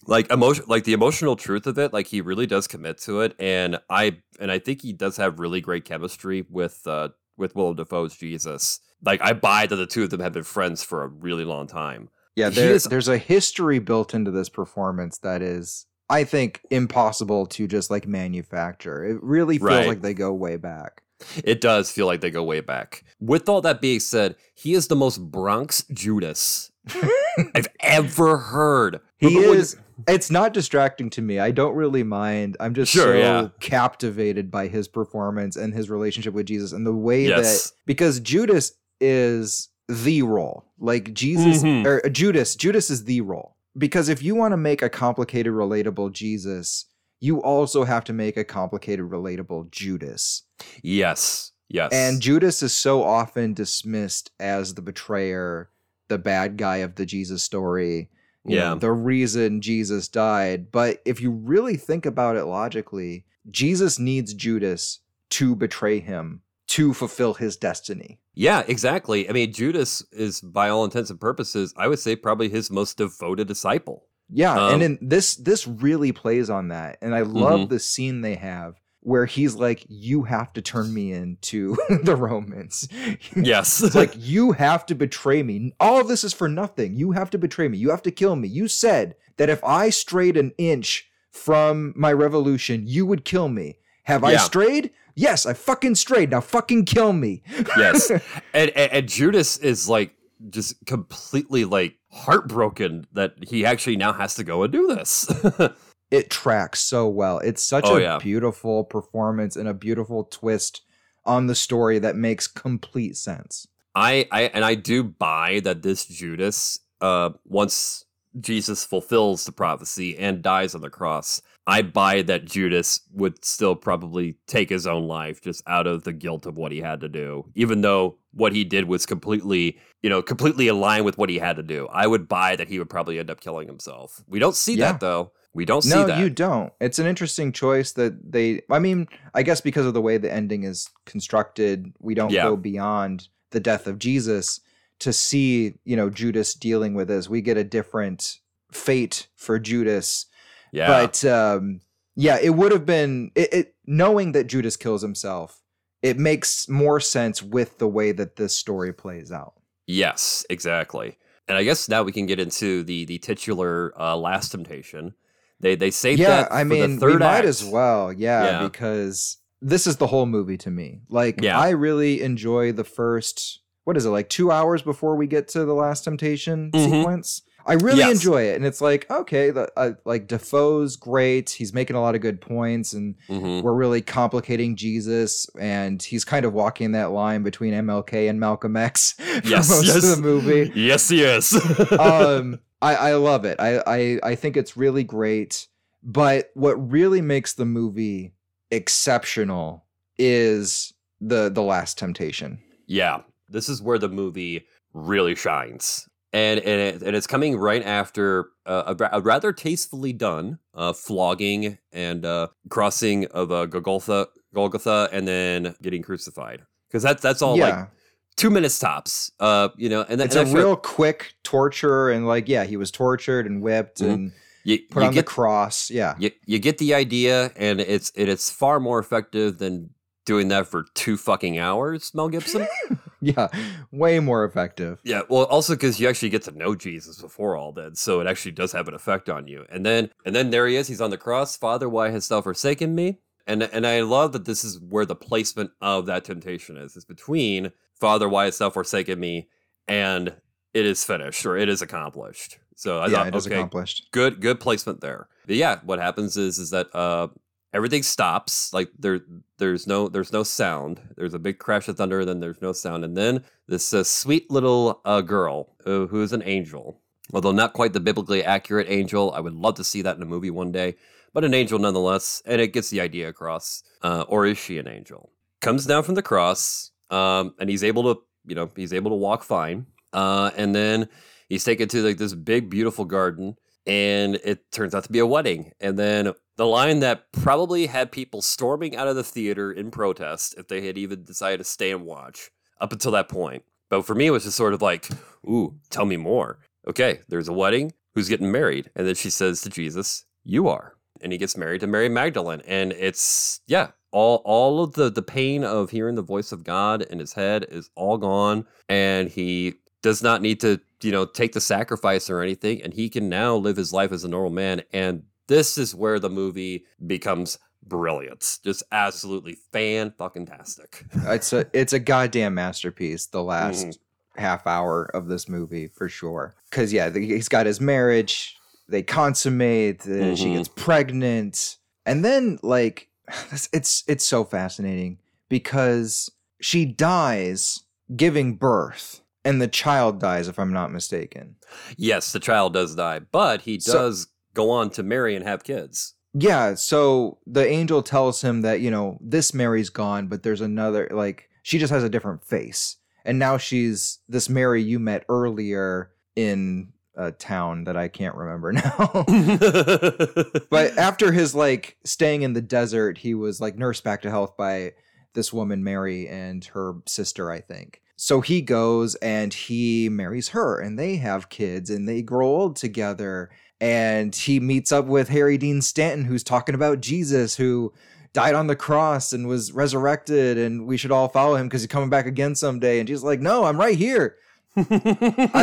Like emotion, like the emotional truth of it, like he really does commit to it, and I and I think he does have really great chemistry with uh with Willem Dafoe's Jesus. Like I buy that the two of them have been friends for a really long time. Yeah, there, is, there's a history built into this performance that is I think impossible to just like manufacture. It really feels right. like they go way back. It does feel like they go way back. With all that being said, he is the most Bronx Judas [laughs] I've ever heard. He is. It's not distracting to me. I don't really mind. I'm just sure, so yeah. captivated by his performance and his relationship with Jesus and the way yes. that because Judas is the role. Like Jesus mm-hmm. or Judas, Judas is the role because if you want to make a complicated, relatable Jesus, you also have to make a complicated, relatable Judas. Yes. Yes. And Judas is so often dismissed as the betrayer, the bad guy of the Jesus story. yeah. Know, the reason Jesus died. But if you really think about it logically, Jesus needs Judas to betray him to fulfill his destiny. Yeah, exactly. I mean, Judas is, by all intents and purposes, I would say probably his most devoted disciple. Yeah, um, and in this this really plays on that, and I love mm-hmm. the scene they have where he's like, "You have to turn me into [laughs] the Romans." [laughs] Yes, it's like you have to betray me. All of this is for nothing. You have to betray me. You have to kill me. You said that if I strayed an inch from my revolution, you would kill me. Have yeah. I strayed? Yes, I fucking strayed. Now fucking kill me. [laughs] yes. And, and, and Judas is like just completely like heartbroken that he actually now has to go and do this. [laughs] it tracks so well. It's such oh, a yeah. beautiful performance and a beautiful twist on the story that makes complete sense. I, I and I do buy that this Judas uh once Jesus fulfills the prophecy and dies on the cross, I buy that Judas would still probably take his own life just out of the guilt of what he had to do, even though what he did was completely, you know, completely aligned with what he had to do. I would buy that he would probably end up killing himself. We don't see yeah. that though. We don't see that. no, that. you don't. It's an interesting choice that they. I mean, I guess because of the way the ending is constructed, we don't yeah. go beyond the death of Jesus to see, you know, Judas dealing with this. We get a different fate for Judas yeah. But um, yeah, it would have been it, it, knowing that Judas kills himself. It makes more sense with the way that this story plays out. Yes, exactly. And I guess now we can get into the the titular uh, last temptation. They they say yeah, that. I mean, we might as well, yeah, yeah, because this is the whole movie to me. Like, yeah. I really enjoy the first. What is it like? Two hours before we get to the last temptation mm-hmm. sequence. I really yes. enjoy it, and it's like okay, the, uh, like Dafoe's great. He's making a lot of good points, and mm-hmm. we're really complicating Jesus, and he's kind of walking that line between MLK and Malcolm X [laughs] for yes, most yes. of the movie. Yes, he is. [laughs] um, I, I love it. I, I I think it's really great. But what really makes the movie exceptional is the the Last Temptation. Yeah, this is where the movie really shines and and, it, and it's coming right after uh, a, a, rather tastefully done uh, flogging and uh, crossing of uh, Golgotha, Golgotha, and then getting crucified. Because that's that's all yeah. like two minutes tops. Uh, you know, and it's and a real quick torture, and like yeah, he was tortured and whipped mm-hmm. and. You, put you on get, the cross, yeah. You, you get the idea, and it's it, it's far more effective than doing that for two fucking hours, Mel Gibson. [laughs] yeah, way more effective. Yeah, well, also because you actually get to know Jesus before all that, so it actually does have an effect on you. And then, and then there he is. He's on the cross. Father, why hast thou forsaken me? And and I love that this is where the placement of that temptation is. It's between Father, why hast thou forsaken me, and it is finished or it is accomplished. So I yeah, thought, it is okay, accomplished. Good, good placement there. But yeah, what happens is is that uh, everything stops like there there's no there's no sound. There's a big crash of thunder and then there's no sound. And then this uh, sweet little uh, girl uh, who is an angel. Although not quite the biblically accurate angel i would love to see that in a movie one day but an angel nonetheless and it gets the idea across uh, or is she an angel? Comes down from the cross um, and he's able to you know he's able to walk fine uh, and then he's taken to like this big beautiful garden and it turns out to be a wedding. And then the line that probably had people storming out of the theater in protest if they had even decided to stay and watch up until that point. But for me, it was just sort of like, ooh, tell me more. Okay, there's a wedding. Who's getting married? And then she says to Jesus, You are. And he gets married to Mary Magdalene. And it's, yeah, all all of the the pain of hearing the voice of God in his head is all gone. And he does not need to, you know, take the sacrifice or anything. And he can now live his life as a normal man. And this is where the movie becomes brilliant. Just absolutely fan fucking tastic. it's a it's a goddamn masterpiece. The last mm. half hour of this movie for sure. Because yeah, he's got his marriage. They consummate. Mm-hmm. She gets pregnant, and then like [sighs] it's it's so fascinating because she dies giving birth and the child dies if i'm not mistaken yes the child does die but he does so, go on to marry and have kids yeah, so the angel tells him that, you know, this Mary's gone, but there's another like she just has a different face. And now she's this Mary you met earlier in a town that I can't remember [laughs] now. [laughs] but after his like staying in the desert, he was like nursed back to health by this woman Mary and her sister, I think. So he goes and he marries her and they have kids and they grow old together and he meets up with Harry Dean Stanton, who's talking about Jesus, who died on the cross and was resurrected, and we should all follow him because he's coming back again someday. And Jesus like, no, I'm right here. I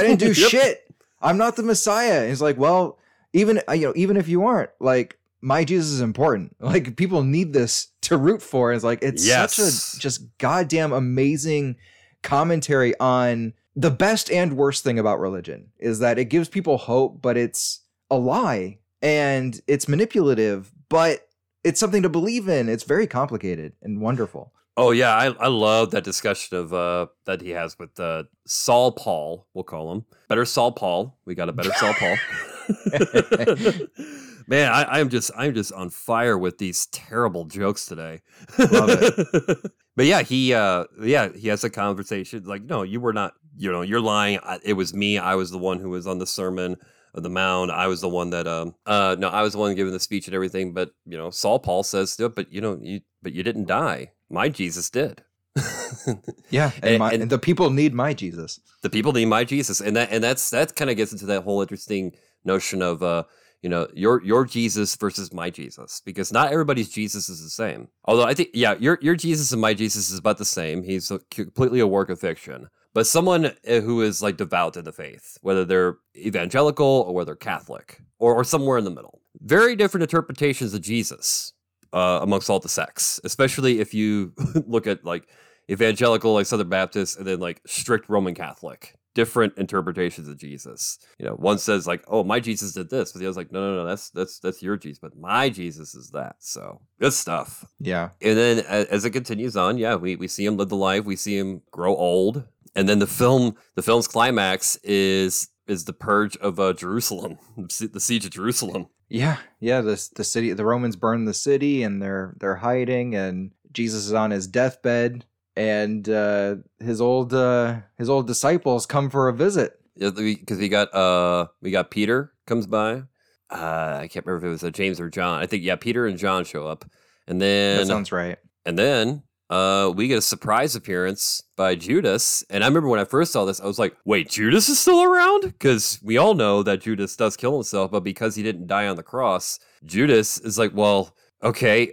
didn't do [laughs] yep. shit. I'm not the Messiah. And he's like, well, even uh, you know, even if you aren't, like my Jesus is important. [laughs] Like people need this to root for. And it's like it's yes. such a just goddamn amazing commentary on the best and worst thing about religion is that it gives people hope, but it's a lie and it's manipulative, but it's something to believe in. It's very complicated and wonderful. Oh yeah, I, I love that discussion of uh that he has with uh Saul Paul, we'll call him. Better Saul Paul. We got a better Saul Paul. [laughs] [laughs] Man, I, I'm just I'm just on fire with these terrible jokes today. Love it. [laughs] but yeah, he uh yeah, he has a conversation like, no, you were not, you know, you're lying. It was me. I was the one who was on the sermon of the mound. I was the one that um uh no, I was the one giving the speech and everything. But you know, Saul Paul says, but you know, you but you didn't die. My Jesus did. [laughs] yeah, and, and, my, and, the people need my Jesus. The people need my Jesus, and that and that's that kind of gets into that whole interesting notion of uh you know your your Jesus versus my Jesus because not everybody's Jesus is the same. Although I think yeah, your your Jesus and my Jesus is about the same. He's a, completely a work of fiction but someone eh, who is like devout in the faith, whether they're evangelical or whether they're Catholic or, or somewhere in the middle. Very different interpretations of Jesus uh, amongst all the sects, especially if you [laughs] look at like evangelical, like Southern Baptist, and then like strict Roman Catholic. Different interpretations of Jesus. You know, one says like, "Oh, my Jesus did this," but the other's like, "No, no, no, that's that's that's your Jesus, but my Jesus is that." So good stuff. Yeah. And then as it continues on, yeah, we we see him live the life. We see him grow old and then the film the film's climax is is the purge of uh, Jerusalem, [laughs] the siege of Jerusalem. Yeah, yeah. The the city, the Romans burn the city, and they're they're hiding, and Jesus is on his deathbed, and uh, his old uh, his old disciples come for a visit. Yeah, because we got uh we got Peter comes by. Uh, I can't remember if it was uh, James or John. I think yeah, Peter and John show up, and then that sounds right. And then uh, we get a surprise appearance by Judas. And I remember when I first saw this, I was like, wait, Judas is still around? Because we all know that Judas does kill himself, but because he didn't die on the cross, Judas is like, well, okay,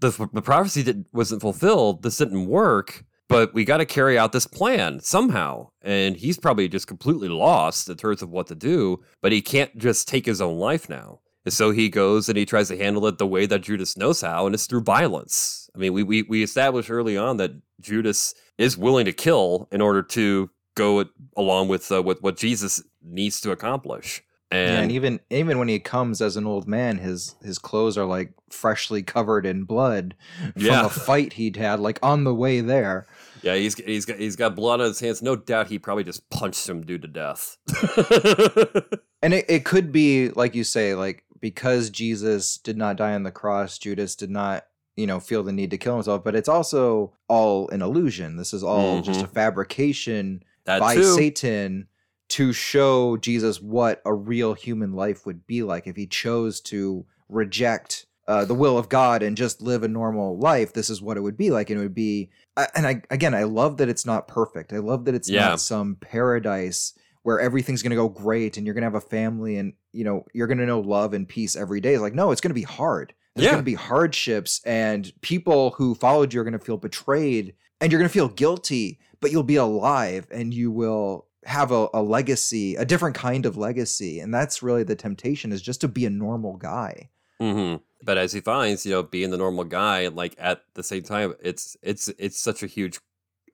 the, the prophecy wasn't fulfilled. This didn't work, but we got to carry out this plan somehow. And he's probably just completely lost in terms of what to do, but he can't just take his own life now. And so he goes and he tries to handle it the way that Judas knows how, and it's through violence. I mean, we, we, we established early on that Judas is willing to kill in order to go along with uh, with what Jesus needs to accomplish. And, yeah, and even even when he comes as an old man, his his clothes are like freshly covered in blood from yeah. a fight he'd had, like on the way there. Yeah, he's he's got he's got blood on his hands. No doubt he probably just punched some dude to death. [laughs] and it, it could be like you say, like because Jesus did not die on the cross, Judas did not, you know, feel the need to kill himself. But it's also all an illusion. This is all mm-hmm. just a fabrication that by too. Satan to show Jesus what a real human life would be like if he chose to reject uh, the will of God and just live a normal life, this is what it would be like. And it would be, and I again, I love that it's not perfect. I love that it's yeah. not some paradise where everything's going to go great and you're going to have a family and you know you're going to know love and peace every day. It's like no, it's going to be hard. There's yeah. going to be hardships and people who followed you are going to feel betrayed and you're going to feel guilty, but you'll be alive and you will have a, a legacy, a different kind of legacy. And that's really the temptation is just to be a normal guy. Mm-hmm. But as he finds, you know, being the normal guy, like at the same time, it's it's it's such a huge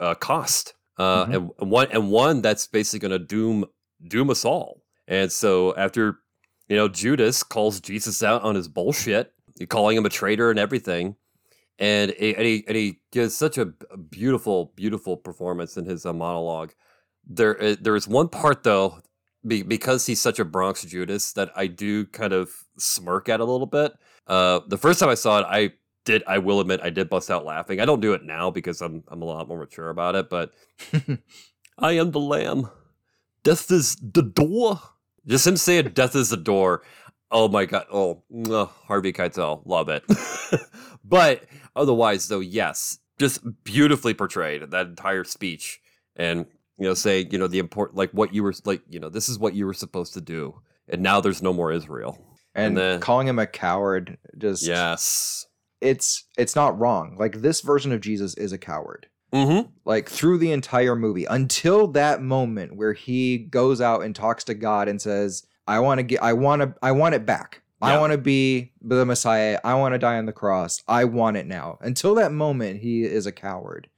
uh, cost, uh, mm-hmm. and one and one that's basically going to doom doom us all. And so after you know Judas calls Jesus out on his bullshit, calling him a traitor and everything, and he, and he, and he gives such a beautiful beautiful performance in his uh, monologue. There uh, there is one part though be, because he's such a Bronx Judas that I do kind of smirk at a little bit. Uh, the first time I saw it, I did. I will admit, I did bust out laughing. I don't do it now because I'm I'm a lot more mature about it. But [laughs] I am the lamb. Death is the door. Just him saying "Death is the door." Oh my god! Oh, Harvey Keitel, love it. [laughs] but otherwise, though, yes, just beautifully portrayed that entire speech, and you know, say, you know, the important, like what you were, like, you know, this is what you were supposed to do. And now there's no more Israel. And, and then, calling him a coward just. Yes. It's it's not wrong. Like this version of Jesus is a coward. Mm-hmm. Like through the entire movie, until that moment where he goes out and talks to God and says, "I want to get, I want to, I want it back. Yeah. I want to be the Messiah. I want to die on the cross. I want it now." Until that moment, he is a coward,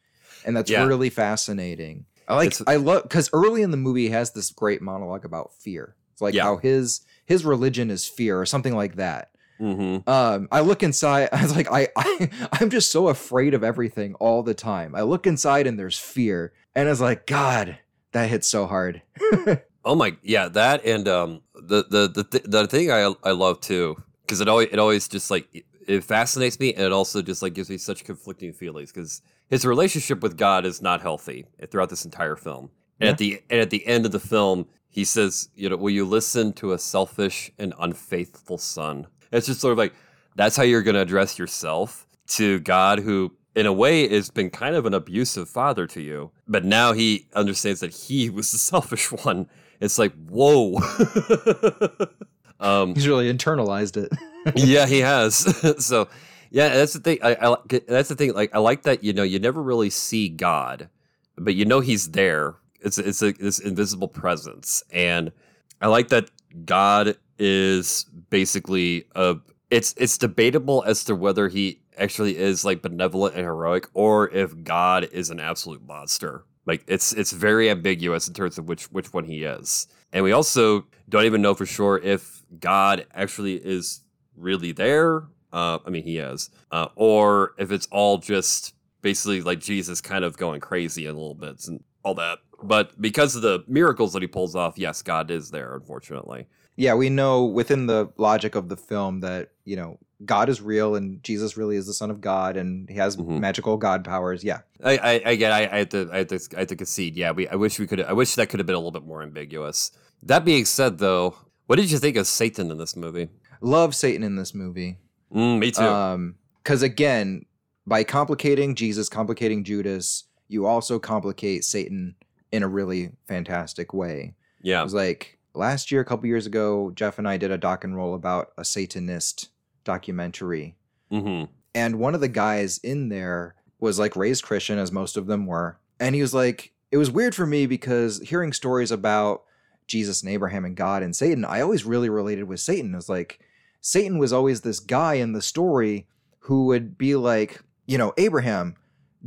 and that's yeah. really fascinating. I like it's, I love because early in the movie he has this great monologue about fear. It's like yeah. how his his religion is fear or something like that. Mm-hmm. Um, I look inside. [laughs] I was like, I, I, I'm just so afraid of everything all the time. I look inside and there's fear, and it's like, God, that hits so hard. [laughs] oh my, yeah, that and um, the the the th- the thing I I love too because it always it always just like it fascinates me and it also just like gives me such conflicting feelings because his relationship with God is not healthy throughout this entire film. And yeah. at the and at the end of the film, he says, you know, will you listen to a selfish and unfaithful son? It's just sort of like that's how you're going to address yourself to God who in a way has been kind of an abusive father to you. But now he understands that he [laughs] was the selfish one. It's like, whoa. [laughs] um, He's really internalized it. [laughs] yeah, he has. so yeah, that's the thing. I, I that's the thing. Like I like that. You know, you never really see God, but you know He's there. It's it's a, this invisible presence, and I like that God is basically a. It's it's debatable as to whether He actually is like benevolent and heroic, or if God is an absolute monster. Like it's it's very ambiguous in terms of which which one He is, and we also don't even know for sure if God actually is really there uh, I mean, he is. Uh, or if it's all just basically like Jesus kind of going crazy in little bits and all that. But because of the miracles that he pulls off, yes, God is there, unfortunately. Yeah, we know within the logic of the film that, you know, God is real and Jesus really is the Son of God and he has mm-hmm. magical God powers. Yeah. I, I again I, I had to I had to I had to concede. Yeah, we I wish we could I wish that could have been a little bit more ambiguous. That being said though, what did you think of Satan in this movie? Love Satan in this movie. Mm, me too. Um, because again, by complicating Jesus, complicating Judas, you also complicate Satan in a really fantastic way. Yeah, it was like last year, a couple years ago, Jeff and I did a doc and roll about a Satanist documentary, mm-hmm. and one of the guys in there was like raised Christian, as most of them were, and he was like, it was weird for me because hearing stories about Jesus and Abraham and God and Satan, I always really related with Satan. It was like Satan was always this guy in the story who would be like, you know, Abraham,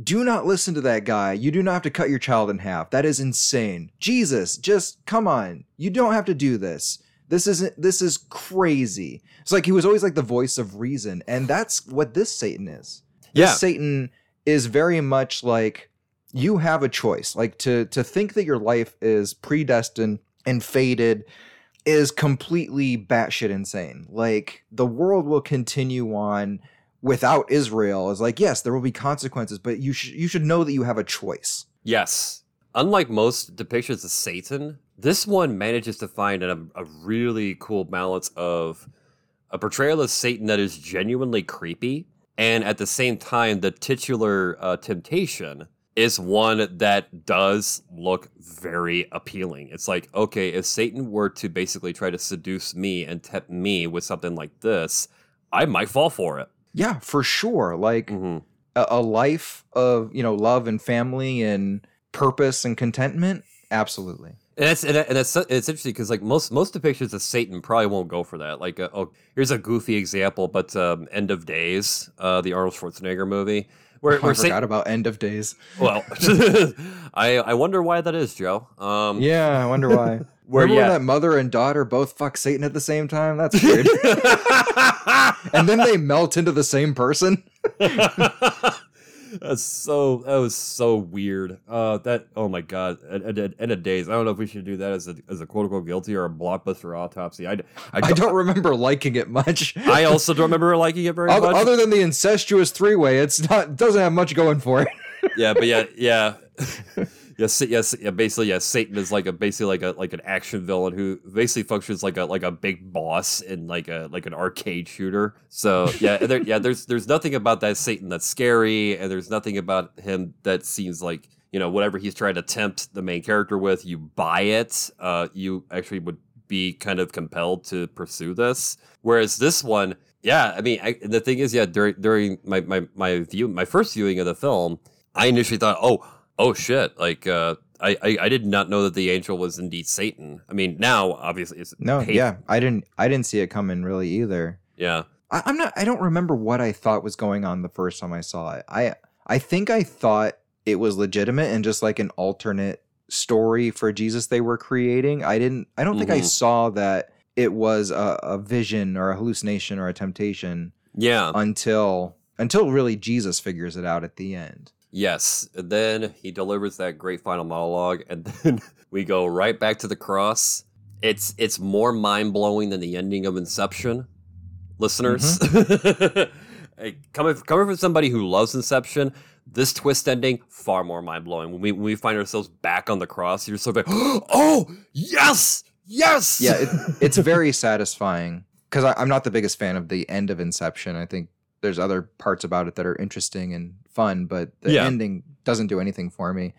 do not listen to that guy. You do not have to cut your child in half. That is insane. Jesus, just come on. You don't have to do this. This isn't this is crazy. It's like he was always like the voice of reason. And that's what this Satan is. This yeah. Satan is very much like you have a choice. Like to to think that your life is predestined and fated is completely batshit insane. Like the world will continue on without Israel. Is like yes, there will be consequences, but you should you should know that you have a choice. Yes. Unlike most depictions of Satan, this one manages to find a, a really cool balance of a portrayal of Satan that is genuinely creepy, and at the same time, the titular uh, temptation is one that does look very appealing. It's like, okay, if Satan were to basically try to seduce me and tempt me with something like this, I might fall for it. Yeah, for sure. Like mm-hmm. a, a life of, you know, love and family and purpose and contentment. Absolutely. And it's and it's it's interesting because like most most depictions of Satan probably won't go for that. Like, uh, oh, here's a goofy example, but um, End of Days, uh, the Arnold Schwarzenegger movie, where, oh, where I forgot about End of Days. Well, [laughs] [laughs] I I wonder why that is, Joe. Um, yeah, I wonder why. [laughs] Where Remember yeah. that mother and daughter both fuck Satan at the same time? That's weird. [laughs] and then they melt into the same person. [laughs] That's so that was so weird. Uh, that oh my god, end of days. I don't know if we should do that as a as a quote unquote guilty or a blockbuster autopsy. I, I, don't, I don't remember liking it much. I also don't remember liking it very other, much. Other than the incestuous three way, it's not doesn't have much going for it. yeah, but yeah, yeah [laughs] yes, yes, yeah, basically, yeah. Satan is like a basically like a like an action villain who basically functions like a like a big boss in like a like an arcade shooter. So yeah, there, yeah. There's there's nothing about that Satan that's scary, and there's nothing about him that seems like you know whatever he's trying to tempt the main character with. You buy it. Uh, you actually would be kind of compelled to pursue this. Whereas this one, yeah, I mean, I, the thing is, yeah, during during my my my view my first viewing of the film, I initially thought, oh oh shit like uh I, I, I did not know that the angel was indeed Satan. I mean, now obviously it's no, yeah, I didn't I didn't see it coming really either. Yeah, I, I'm not. I don't remember what I thought was going on the first time I saw it. I I think I thought it was legitimate and just like an alternate story for Jesus they were creating. I didn't. I don't mm-hmm. think I mm-hmm. saw that it was a, a vision or a hallucination or a temptation. Yeah, until until really Jesus figures it out at the end. Yes. And then he delivers that great final monologue, and [laughs] then we go right back to the cross. It's it's more mind blowing than the ending of Inception, listeners. Mm-hmm. [laughs] coming coming from somebody who loves Inception, this twist ending far more mind blowing. When we when we find ourselves back on the cross, you're sort of like, [gasps] oh yes, yes. Yeah, it, it's very satisfying because I'm not the biggest fan of the end of Inception. I think there's other parts about it that are interesting and fun, but the yeah. ending doesn't do anything for me.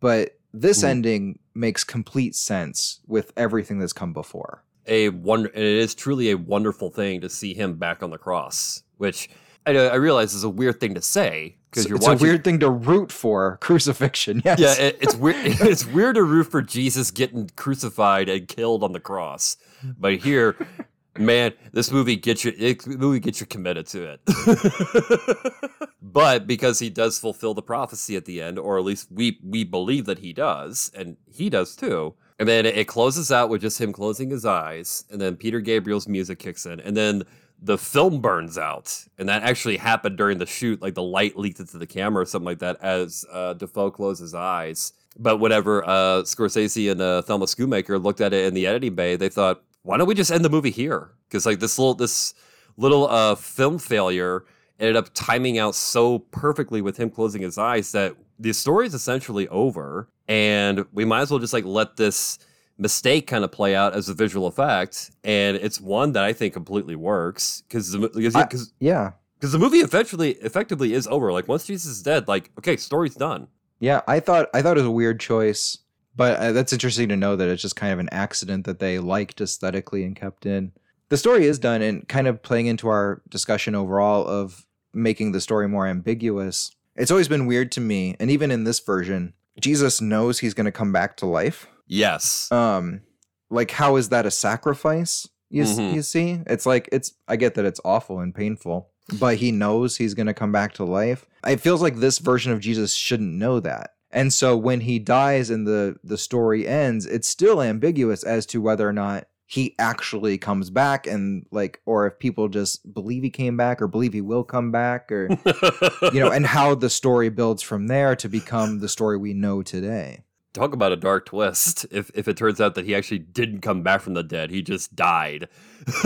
But this mm. ending makes complete sense with everything that's come before. A wonder, it is truly a wonderful thing to see him back on the cross, which I, I realize is a weird thing to say because you're it's watching. a weird thing to root for [laughs] crucifixion. Yes, yeah, it, it's weird. [laughs] [laughs] it's weird to root for Jesus getting crucified and killed on the cross, but here man, this movie gets you. This movie gets you committed to it. [laughs] but because he does fulfill the prophecy at the end, or at least we we believe that he does, and he does too. And then it closes out with just him closing his eyes, and then Peter Gabriel's music kicks in, and then the film burns out, and that actually happened during the shoot. Like the light leaked into the camera or something like that as uh, Dafoe closed his eyes. But whenever uh, Scorsese and uh, Thelma Schoonmaker looked at it in the editing bay, they thought, why don't we just end the movie here? Because like this little this little uh, film failure ended up timing out so perfectly with him closing his eyes that the story is essentially over, and we might as well just like let this mistake kind of play out as a visual effect, and it's one that I think completely works because because yeah because the movie eventually effectively is over. Like once Jesus is dead, like okay, story's done. Yeah, I thought I thought it was a weird choice but uh, that's interesting to know that it's just kind of an accident that they liked aesthetically and kept in. The story is done and kind of playing into our discussion overall of making the story more ambiguous. It's always been weird to me, and even in this version, Jesus knows he's going to come back to life. Yes. Um, like how is that a sacrifice? You mm-hmm. you see, it's like it's. I get that it's awful and painful, but he knows he's going to come back to life. It feels like this version of Jesus shouldn't know that. And so when he dies and the the story ends, it's still ambiguous as to whether or not he actually comes back and like or if people just believe he came back or believe he will come back or [laughs] you know and how the story builds from there to become the story we know today talk about a dark twist if if it turns out that he actually didn't come back from the dead he just died [laughs]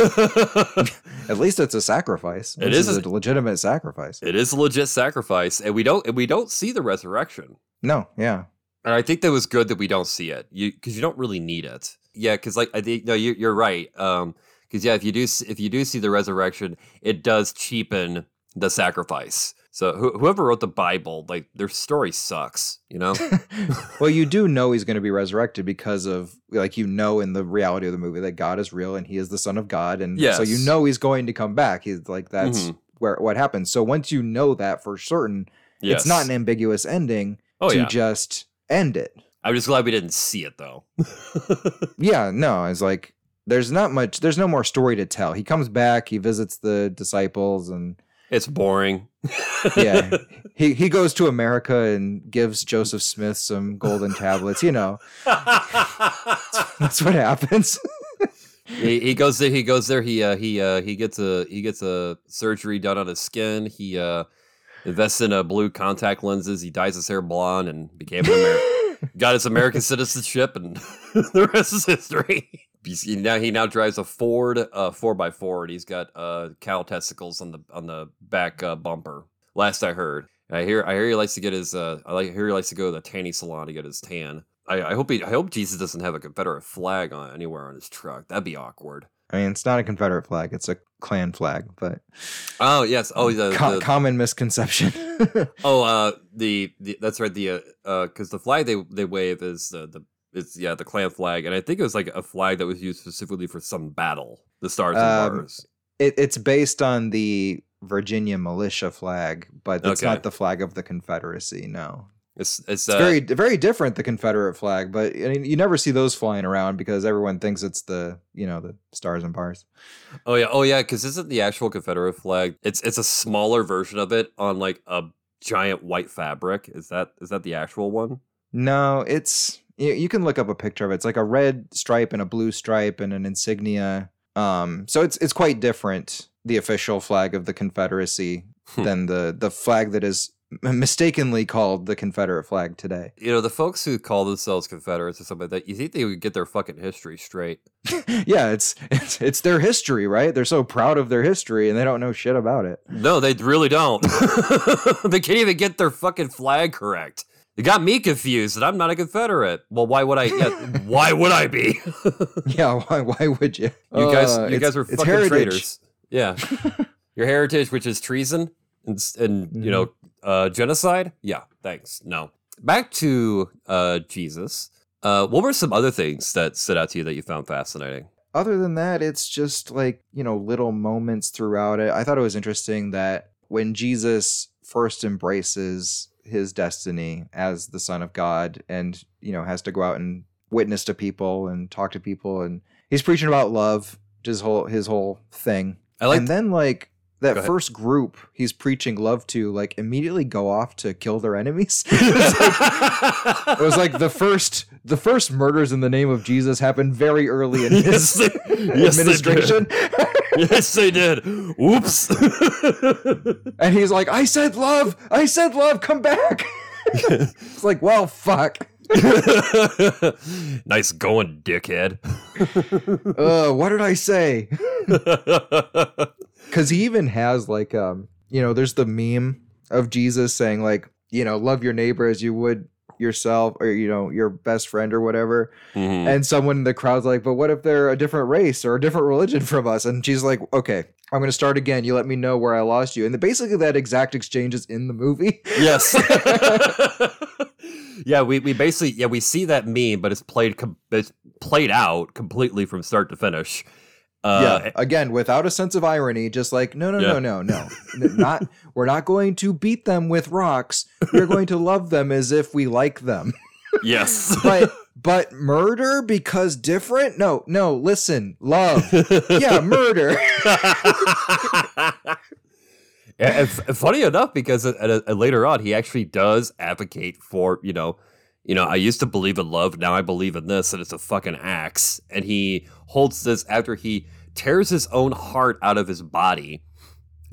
at least it's a sacrifice it is, is a legitimate sacrifice it is a legit sacrifice and we don't and we don't see the resurrection no, yeah. And I think that was good that we don't see it. You because you don't really need it. Yeah, because like I think no, you, you're right. Um, because yeah, if you do if you do see the resurrection, it does cheapen the sacrifice. So wh- whoever wrote the Bible, like their story sucks, you know. [laughs] well, you do know he's going to be resurrected because of like you know in the reality of the movie that God is real and He is the Son of God, and yes. so you know He's going to come back. He's like that's mm-hmm. where what happens. So once you know that for certain, yes. it's not an ambiguous ending oh, to yeah. just end it. I'm just glad we didn't see it though. [laughs] yeah, no, it's like there's not much. There's no more story to tell. He comes back. He visits the disciples and it's boring. Yeah. [laughs] He he goes to America and gives Joseph Smith some golden tablets, you know. [laughs] That's what happens. he, he goes there he goes there he uh, he uh, he gets a he gets a surgery done on his skin. He uh, invests in a blue contact lenses. He dyes his hair blonde and became an American got his American citizenship and [laughs] the rest is history he now he now drives a Ford uh, four x four, and he's got uh, cow testicles on the on the back uh, bumper. Last I heard, I hear I hear he likes to get his uh, I like hear he likes to go to the tanning salon to get his tan. I, I hope he I hope Jesus doesn't have a Confederate flag on anywhere on his truck. That'd be awkward. I mean, it's not a Confederate flag; it's a Klan flag. But oh yes, oh the, Co- the common misconception. [laughs] oh, uh, the, the that's right. The uh, because uh, the flag they they wave is the the it's yeah, the Klan flag, and I think it was like a flag that was used specifically for some battle. The stars and um, bars. It, it's based on the Virginia militia flag, but it's okay. not the flag of the Confederacy. No, it's it's, it's uh, very very different the Confederate flag, but I mean, you never see those flying around because everyone thinks it's the you know the stars and bars. Oh yeah, oh yeah, because isn't the actual Confederate flag? It's it's a smaller version of it on like a giant white fabric. Is that is that the actual one? No, it's you, you can look up a picture of it. It's like a red stripe and a blue stripe and an insignia. Um, so it's it's quite different, the official flag of the Confederacy, hmm. than the the flag that is mistakenly called the Confederate flag today. You know, the folks who call themselves Confederates or something like that, you think they would get their fucking history straight. [laughs] yeah, it's, it's it's their history, right? They're so proud of their history and they don't know shit about it. No, they really don't. [laughs] [laughs] they can't even get their fucking flag correct. It got me confused, that I'm not a Confederate. Well, why would I? Yeah, why would I be? yeah, why? Why would you? You guys, uh, you guys are fucking traitors. Yeah, your heritage, which is treason and, and mm-hmm. you know uh, genocide. Yeah, thanks. No, back to uh, Jesus. Uh, what were some other things that stood out to you that you found fascinating? Other than that, it's just like you know little moments throughout it. I thought it was interesting that when Jesus first embraces his destiny as the son of God and you know has to go out and witness to people and talk to people and he's preaching about love his whole his whole thing I like and then like that first group he's preaching love to like immediately go off to kill their enemies [laughs] it, was like, it, was like, the first the first murders in the name of jesus happened very early in [laughs] his yes, administration [laughs] yes, they did. Oops. and he's like, I said love. I said love. Come back. it's like, well, fuck. [laughs] nice going, dickhead. [laughs] uh, what did I say? [laughs] Because he even has like, um, you know, there's the meme of Jesus saying like, you know, love your neighbor as you would yourself or you know your best friend or whatever. Mm-hmm. and someone in the crowd's like but what if they're a different race or a different religion from us? And she's like okay i'm going to start again. You let me know where i lost you. And the, basically that exact exchange is in the movie. Yes. [laughs] Yeah we, we basically yeah we see that meme but it's played com- it's played out completely from start to finish uh, yeah. Again, without a sense of irony, just like no, no, yeah. no, no, no, not. [laughs] We're not going to beat them with rocks. We're going to love them as if we like them. yes, [laughs] but but murder because different. No, no. Listen, love. yeah, murder. [laughs] and, funny enough, because later on, he actually does advocate for you know you know, I used to believe in love, now I believe in this, and it's a fucking axe. And he holds this after he tears his own heart out of his body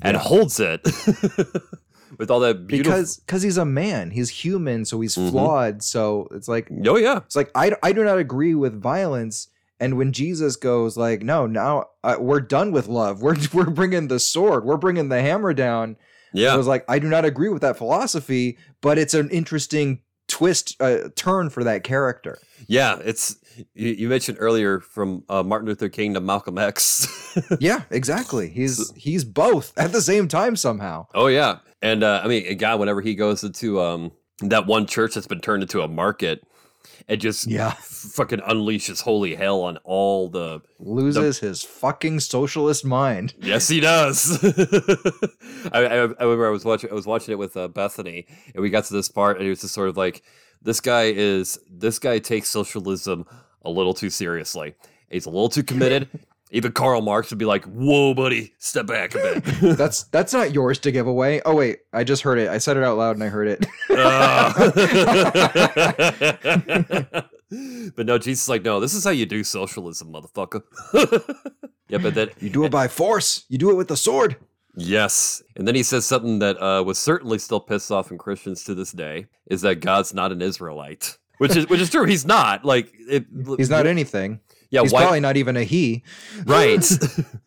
and yeah. holds it [laughs] with all that beautiful. Because because he's a man, he's human, so he's mm-hmm. flawed. So it's like, oh yeah, it's like I I do not agree with violence. And when Jesus goes like, no, now uh, we're done with love. We're [laughs] we're bringing the sword. We're bringing the hammer down. Yeah, I was like, I do not agree with that philosophy, but it's an interesting twist uh, turn for that character. Yeah, it's you, you mentioned earlier from uh, Martin Luther King to Malcolm X. [laughs] yeah, exactly. He's he's both at the same time somehow. Oh yeah, and uh, I mean, God, whenever he goes into um, that one church that's been turned into a market, and just yeah fucking unleashes holy hell on all the loses the, his fucking socialist mind. Yes, he does. [laughs] I, I, I, remember I was watching I was watching it with uh, Bethany, and we got to this part, and it was just sort of like this guy is this guy takes socialism a little too seriously. He's a little too committed. Even Karl Marx would be like, "Whoa, buddy, step back a bit." [laughs] that's that's not yours to give away. Oh wait, I just heard it. I said it out loud and I heard it. uh. [laughs] but no, Jesus is like, no, this is how you do socialism, motherfucker. [laughs] yeah, but then you do it by force. You do it with the sword. Yes. And then he says something that uh, was certainly still pissed off in Christians to this day is that God's not an Israelite. Which is which is true. He's not. Like it, He's not anything. Yeah, he's why, probably not even a he. Right. [laughs]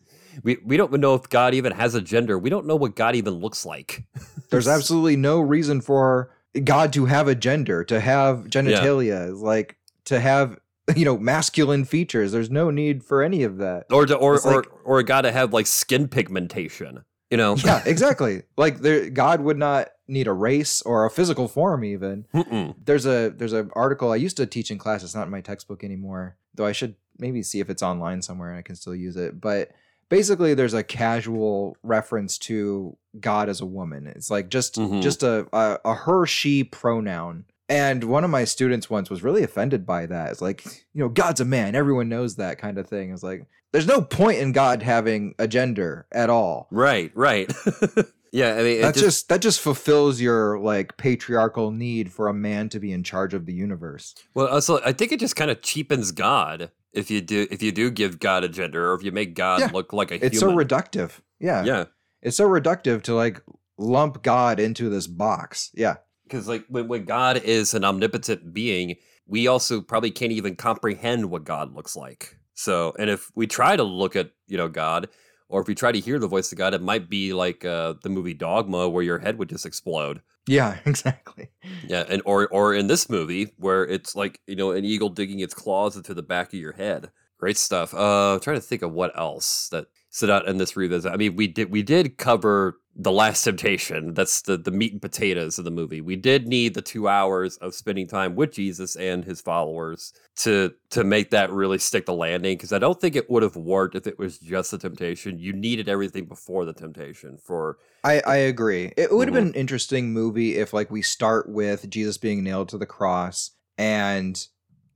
[laughs] we we don't know if God even has a gender. We don't know what God even looks like. There's [laughs] absolutely no reason for God to have a gender, to have genitalia, yeah. like to have you know masculine features. There's no need for any of that. Or to, or or, like, or God to have like skin pigmentation. You know? Yeah, exactly. like there, God would not need a race or a physical form even. Mm-mm. There's a there's an article I used to teach in class. It's not in my textbook anymore, though. I should maybe see if it's online somewhere and I can still use it. But basically, there's a casual reference to God as a woman. It's like just mm-hmm. just a, a a her she pronoun and one of my students once was really offended by that. It's like, you know, God's a man. Everyone knows that kind of thing. It's like, there's no point in God having a gender at all. Right, right. [laughs] yeah, I mean, that just, just, that just fulfills your like patriarchal need for a man to be in charge of the universe. Well, also, I think it just kind of cheapens God if you do if you do give God a gender or if you make God yeah. look like a human. it's human. so reductive. Yeah, yeah, it's so reductive to like lump God into this box. Yeah because like when, when god is an omnipotent being we also probably can't even comprehend what god looks like so and if we try to look at you know god or if we try to hear the voice of god it might be like uh, the movie dogma where your head would just explode yeah [laughs] exactly. Yeah and or or in this movie where it's like you know an eagle digging its claws into the back of your head great stuff uh I'm trying to think of what else that stood out in this revisit i mean we did we did cover the last temptation that's the the meat and potatoes of the movie we did need the two hours of spending time with jesus and his followers to to make that really stick the landing because i don't think it would have worked if it was just the temptation you needed everything before the temptation for i i agree it would have mm-hmm. been an interesting movie if like we start with jesus being nailed to the cross and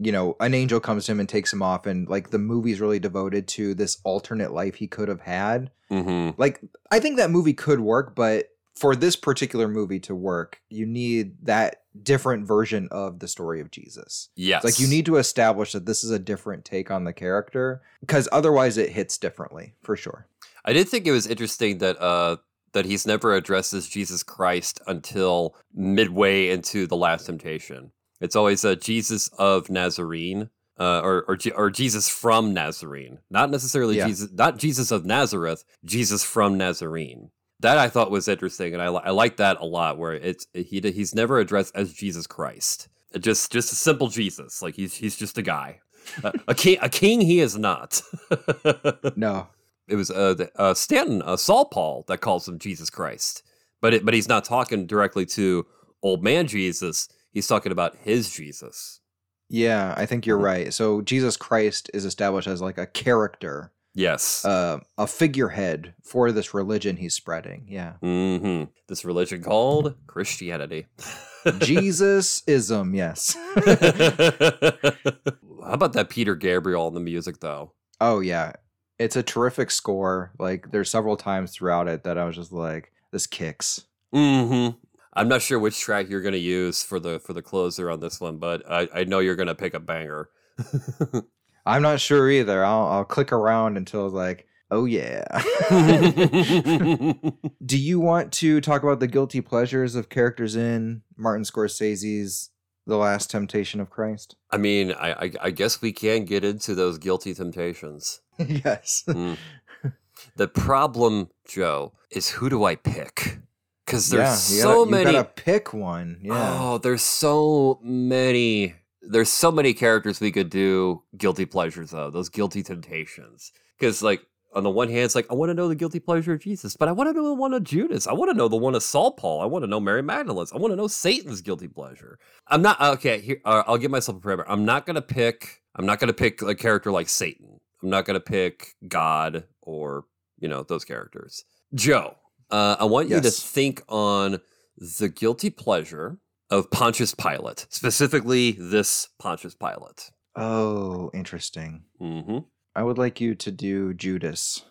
you know, an angel comes to him and takes him off, and like the movie's really devoted to this alternate life he could have had. Mm-hmm. Like, I think that movie could work, but for this particular movie to work, you need that different version of the story of Jesus. Yes. Like you need to establish that this is a different take on the character because otherwise it hits differently for sure. I did think it was interesting that uh that he's never addressed as Jesus Christ until midway into the last temptation. It's always a Jesus of Nazarene, uh, or or or Jesus from Nazarene, not necessarily yeah. Jesus, not Jesus of Nazareth, Jesus from Nazarene. That I thought was interesting, and I I like that a lot. Where it's he he's never addressed as Jesus Christ, just just a simple Jesus, like he's he's just a guy, uh, a king a king he is not. [laughs] no, it was uh, uh Stanton, uh, Saul Paul that calls him Jesus Christ, but it, but he's not talking directly to old man Jesus he's talking about his Jesus. Yeah, I think you're right. So Jesus Christ is established as like a character. Yes. Uh, a figurehead for this religion he's spreading. Yeah. Mm-hmm. This religion called Christianity. [laughs] Jesusism, yes. [laughs] How about that Peter Gabriel in the music though? Oh yeah. It's a terrific score. Like there's several times throughout it that I was just like, this kicks. Mm-hmm. I'm not sure which track you're going to use for the for the closer on this one, but I, I know you're going to pick a banger. [laughs] I'm not sure either. I'll I'll click around until like, oh yeah. [laughs] [laughs] Do you want to talk about the guilty pleasures of characters in Martin Scorsese's The Last Temptation of Christ? I mean, I I, I guess we can get into those guilty temptations. yes. Mm. The problem, Joe, is who do I pick? Because there's yeah, so gotta, many. You gotta pick one. Yeah. Oh, there's so many. There's so many characters we could do guilty pleasures of. Those guilty temptations. Because like on the one hand, it's like I want to know the guilty pleasure of Jesus, but I want to know the one of Judas. I want to know the one of Saul Paul. I want to know Mary Magdalene's. I want to know Satan's guilty pleasure. I'm not okay. Here, uh, I'll give myself a parameter. I'm not gonna pick. I'm not gonna pick a character like Satan. I'm not gonna pick God or you know those characters. Joe, uh, I want you yes. to think on the guilty pleasure of Pontius Pilate, specifically this Pontius Pilate. Oh, interesting. Mm-hmm. I would like you to do Judas.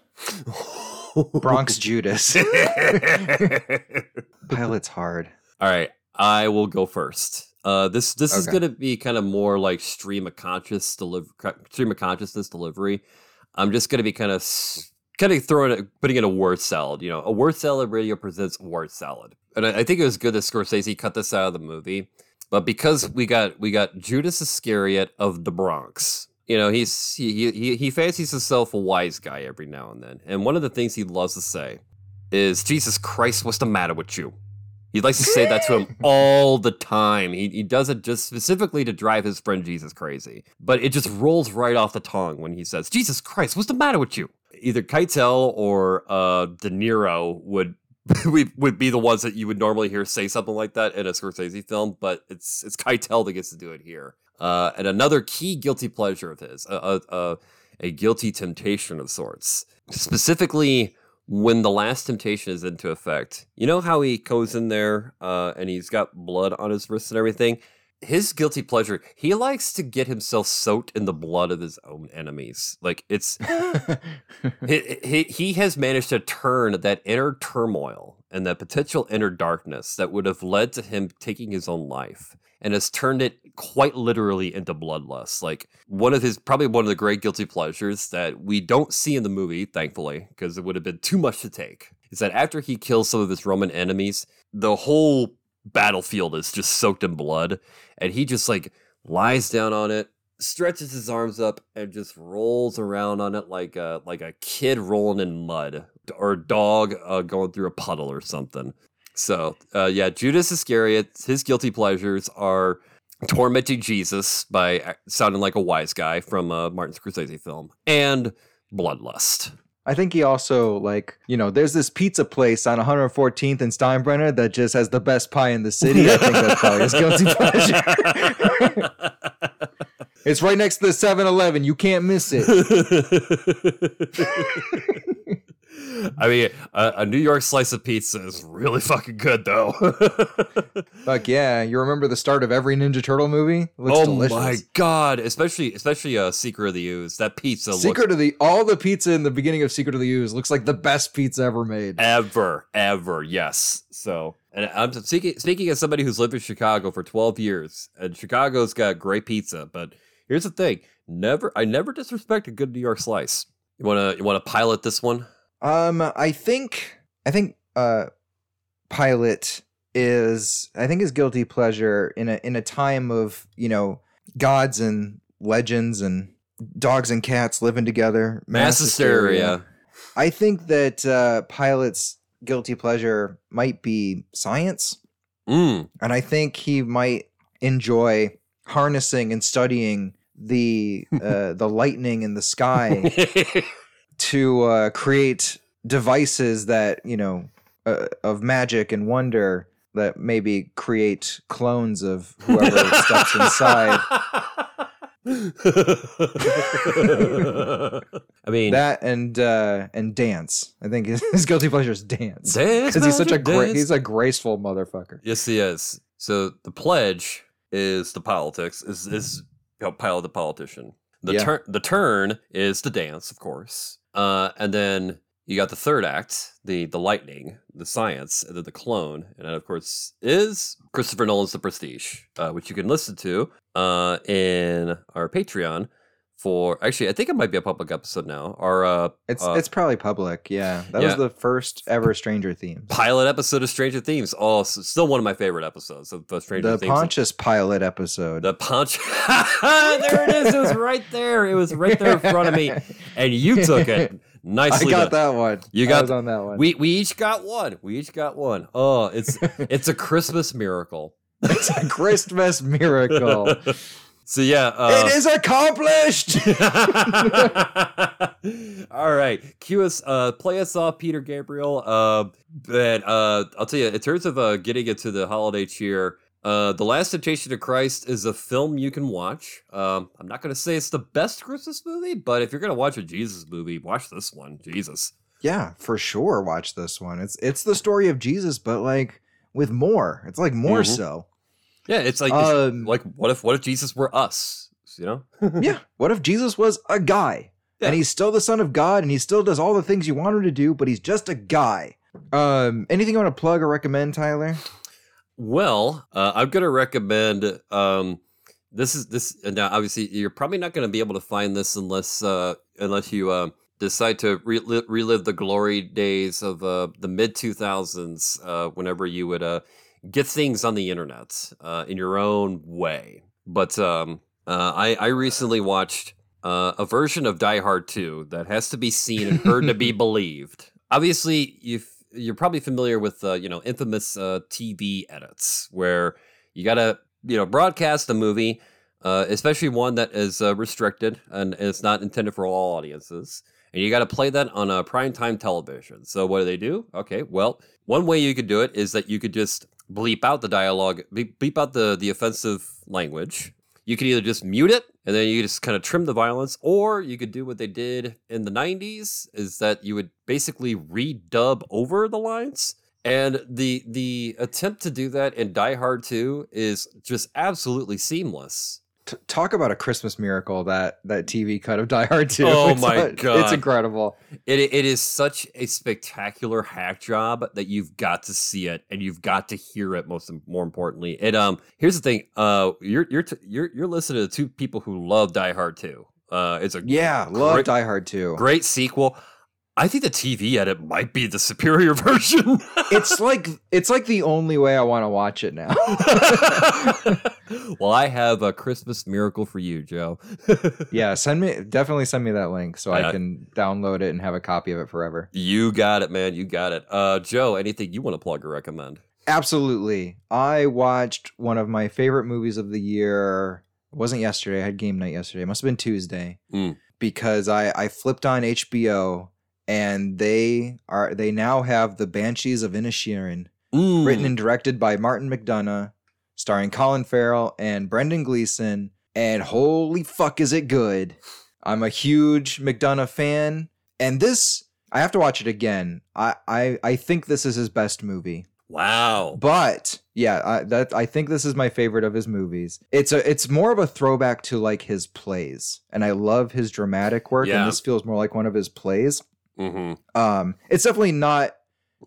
[laughs] Bronx Judas. [laughs] Pilate's hard. All right, I will go first. Uh, this this okay. is gonna be kind of more like stream of conscious deliver stream of consciousness delivery. I'm just gonna be kind of kind of throwing it, putting in a word salad. You know, a word salad radio presents word salad, and I, I think it was good that Scorsese cut this out of the movie. But because we got we got Judas Iscariot of the Bronx, you know, he's he he he fancies himself a wise guy every now and then. And one of the things he loves to say is, "Jesus Christ, what's the matter with you?" He likes to say that to him [laughs] all the time. He, he does it just specifically to drive his friend Jesus crazy. But it just rolls right off the tongue when he says, Jesus Christ, what's the matter with you? Either Keitel or uh, De Niro would [laughs] would be the ones that you would normally hear say something like that in a Scorsese film, but it's it's Keitel that gets to do it here. Uh, and another key guilty pleasure of his, a, a, a guilty temptation of sorts, specifically when the last temptation is into effect. You know how he goes in there uh, and he's got blood on his wrists and everything? His guilty pleasure, he likes to get himself soaked in the blood of his own enemies. Like it's, [laughs] he, he, he has managed to turn that inner turmoil and that potential inner darkness that would have led to him taking his own life and has turned it quite literally into bloodlust. Like one of his probably one of the great guilty pleasures that we don't see in the movie, thankfully, because it would have been too much to take, is that after he kills some of his Roman enemies, the whole battlefield is just soaked in blood, and he just like lies down on it, stretches his arms up, and just rolls around on it like a like a kid rolling in mud or a dog uh, going through a puddle or something. So, uh, yeah, Judas Iscariot, his guilty pleasures are tormenting Jesus by sounding like a wise guy from a Martin Scorsese film and bloodlust. I think he also like you know there's this pizza place on 114th and Steinbrenner that just has the best pie in the city. I think that's probably his guilty [laughs] pleasure. it's right next to the 7-Eleven. You can't miss it. [laughs] I mean, a, a, New York slice of pizza is really fucking good, though. [laughs] Fuck yeah! You remember the start of every Ninja Turtle movie? oh delicious. my god! Especially, especially uh, Secret of the Ooze. That pizza. Secret looks- of the all the pizza in the beginning of Secret of the Ooze looks like the best pizza ever made. Ever, ever, yes. So, and I'm speaking speaking as somebody who's lived in Chicago for 12 years, and Chicago's got great pizza. But here's the thing: never, I never disrespect a good New York slice. You wanna, you wanna pilot this one? Um, I think I think uh, Pilate is I think his guilty pleasure in a in a time of you know gods and legends and dogs and cats living together, mass, hysteria. I think that uh, Pilate's guilty pleasure might be science, mm. and I think he might enjoy harnessing and studying the uh, [laughs] the lightning in the sky [laughs] to uh, create devices that you know uh, of magic and wonder that maybe create clones of whoever [laughs] steps inside. I mean that and uh and dance. I think his, [laughs] his guilty pleasure is dance because he's such a great he's a graceful motherfucker. Yes, he is. So the pledge is the politics is is you know, Pilate the politician. The yeah. turn the turn is the dance, of course. Uh, and then you got the third act, the the lightning, the science, and then the clone, and then of course is Christopher Nolan's The Prestige, uh, which you can listen to uh, in our Patreon. For actually, I think it might be a public episode now. Our uh, it's uh, it's probably public. Yeah, that yeah. was the first ever Stranger Themes pilot episode of Stranger Themes. Oh, still one of my favorite episodes of the Stranger the Themes. The Pontius pilot episode. The Ponch. there it is. It was right there. It was right there in front of me, [laughs] and you took it. Nicely I got done. that one. You got on that one. We we each got one. We each got one. Oh, it's [laughs] it's a Christmas miracle. it's a Christmas miracle. [laughs] so yeah, uh, it is accomplished. [laughs] All right, cue us, uh, play us off, Peter Gabriel. Uh, but uh, I'll tell you, in terms of uh, getting into the holiday cheer, uh, The Last Temptation of Christ is a film you can watch. Um, I'm not going to say it's the best Christmas movie, but if you're going to watch a Jesus movie, watch this one. Jesus. yeah, for sure. Watch this one. It's it's the story of Jesus, but like with more. It's like more Mhm. so. Yeah, it's like Um, like what if what if Jesus were us? You know? [laughs] yeah. What if Jesus was a guy? Yeah. And he's still the son of God and he still does all the things you want him to do, but he's just a guy. Um, anything you want to plug or recommend, Tyler? Well, uh, I'm gonna recommend. Um, this is this now. Obviously, you're probably not gonna be able to find this unless uh, unless you uh, decide to re- relive the glory days of uh, the mid 2000s. Uh, whenever you would uh, get things on the internet uh, in your own way. But um, uh, I I recently watched uh, a version of Die Hard 2 that has to be seen and heard to be [laughs] believed. Obviously, you've you're probably familiar with uh, you know infamous uh, TV edits where you gotta you know broadcast a movie, uh, especially one that is uh, restricted and it's not intended for all audiences, and you gotta play that on a primetime television. So what do they do? Okay, well, one way you could do it is that you could just bleep out the dialogue, bleep out the the offensive language. You could either just mute it and then you just kind of trim the violence, or you could do what they did in the 90s is that you would basically redub over the lines. And the the attempt to do that in Die Hard 2 is just absolutely seamless. T- talk about a Christmas miracle that that TV cut of Die Hard 2. [laughs] Oh It's my not- God. It's incredible. It it is such a spectacular hack job that you've got to see it and you've got to hear it. Most more importantly, it um here's the thing. Uh, you're you're t- you're you're listening to two people who love Die Hard 2. Uh, it's a Yeah, love Die Hard 2. great sequel. I think the TV edit might be the superior [laughs] version. It's like it's like the only way I want to watch it now. [laughs] well, I have a Christmas miracle for you, Joe. [laughs] yeah, send me definitely send me that link so Yeah. I can download it and have a copy of it forever. You got it, man. You got it. Uh, Joe, anything you want to plug or recommend? Absolutely. I watched one of my favorite movies of the year. It wasn't yesterday. I had game night yesterday. It must have been Tuesday. Mm. Because I, I flipped on HBO and they are they now have the Banshees of Inisherin, Mm. written and directed by Martin McDonagh, starring Colin Farrell and Brendan Gleeson. And holy fuck is it good. I'm a huge McDonough fan. And this I have to watch it again. I, I, I think this is his best movie. Wow. But yeah, I, that I think this is my favorite of his movies. It's a it's more of a throwback to like his plays, and I love his dramatic work. Yeah. And this feels more like one of his plays. Mm-hmm. Um, it's definitely not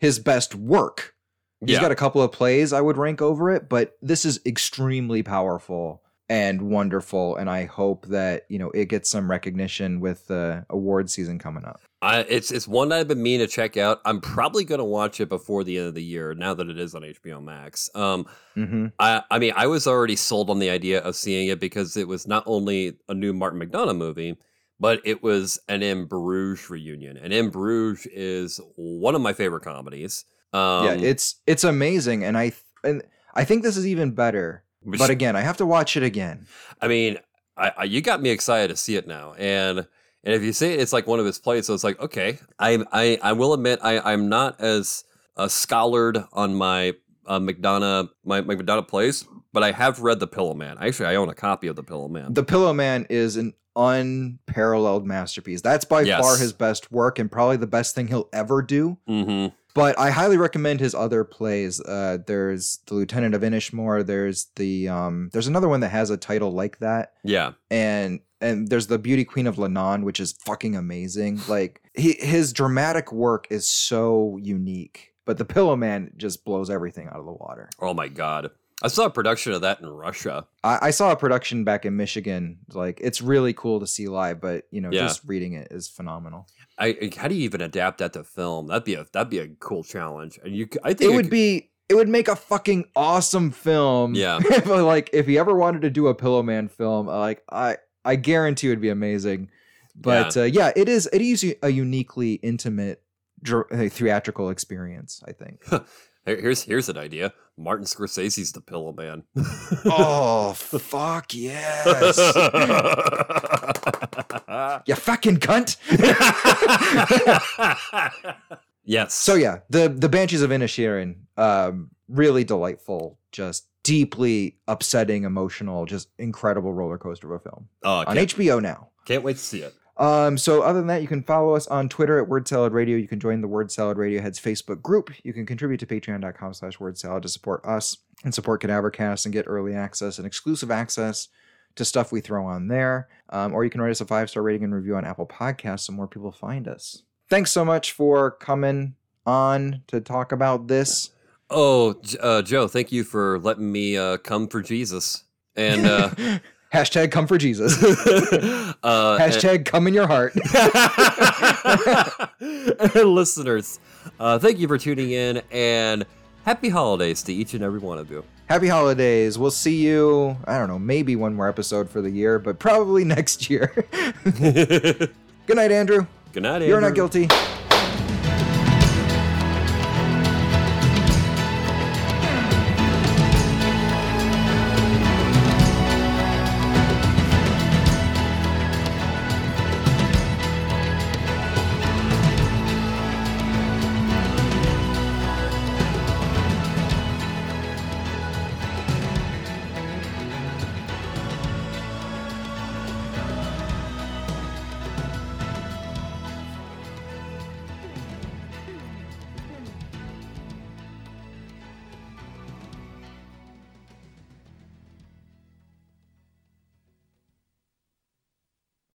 his best work. He's Yeah. got a couple of plays I would rank over it, but this is extremely powerful and wonderful. And I hope that you know it gets some recognition with the award season coming up. I, it's it's one that I've been meaning to check out. I'm probably going to watch it before the end of the year. Now that it is on HBO Max. Um, hmm I I mean, I was already sold on the idea of seeing it because it was not only a new Martin McDonagh movie, but it was an In Bruges reunion. And In Bruges is one of my favorite comedies. Um, yeah, it's it's amazing, and I th- and I think this is even better. which- But again, I have to watch it again. I mean, I, I you got me excited to see it now, and and if you say it's like one of his plays, so it's like okay, I I I will admit I I'm not as uh, scholared on my uh, McDonagh my, my McDonagh plays, but I have read The Pillow Man. Actually, I own a copy of The Pillow Man. The Pillow Man is an unparalleled masterpiece. That's by Yes. far his best work and probably the best thing he'll ever do. mm-hmm. But I highly recommend his other plays. Uh, there's the Lieutenant of Inishmore. There's the um, there's another one that has a title like that, Yeah, and and there's the Beauty Queen of Leenane, which is fucking amazing. Like he his dramatic work is so unique. But the Pillow Man just blows everything out of the water. Oh my god. I saw a production of that in Russia. I, I saw a production back in Michigan. Like it's really cool to see live, but you know, Yeah. just reading it is phenomenal. I how do you even adapt that to film? That'd be a that'd be a cool challenge. And you I think It would could- be it would make a fucking awesome film. Yeah. [laughs] if, uh, like if he ever wanted to do a Pillow Man film, uh, like I I guarantee it would be amazing. But yeah, uh, yeah it is it is a uniquely intimate dr- uh, theatrical experience. I think. [laughs] Here's here's an idea. Martin Scorsese's the Pillow Man. oh fuck yes! [laughs] you fucking cunt. yes. So yeah, the the Banshees of Inisherin, um, really delightful, just deeply upsetting, emotional, just incredible roller coaster of a film. Oh, on HBO now. Can't wait to see it. Um, so other than that, you can follow us on Twitter at Word Salad Radio. You can join the Word Salad Radio Heads Facebook group. You can contribute to patreon.com slash word salad to support us and support Cadavercast and get early access and exclusive access to stuff we throw on there. Um, or you can write us a five star rating and review on Apple Podcasts so more people find us. Thanks so much for coming on to talk about this. Oh, uh, Joe, thank you for letting me uh, come for Jesus. And uh, [laughs] Hashtag come for Jesus. [laughs] uh, Hashtag and, come in your heart. [laughs] listeners, uh, thank you for tuning in and happy holidays to each and every one of you. Happy holidays. We'll see you, I don't know, maybe one more episode for the year, but probably [laughs] next year. Good night, Andrew. Good night, Andrew. You're not guilty.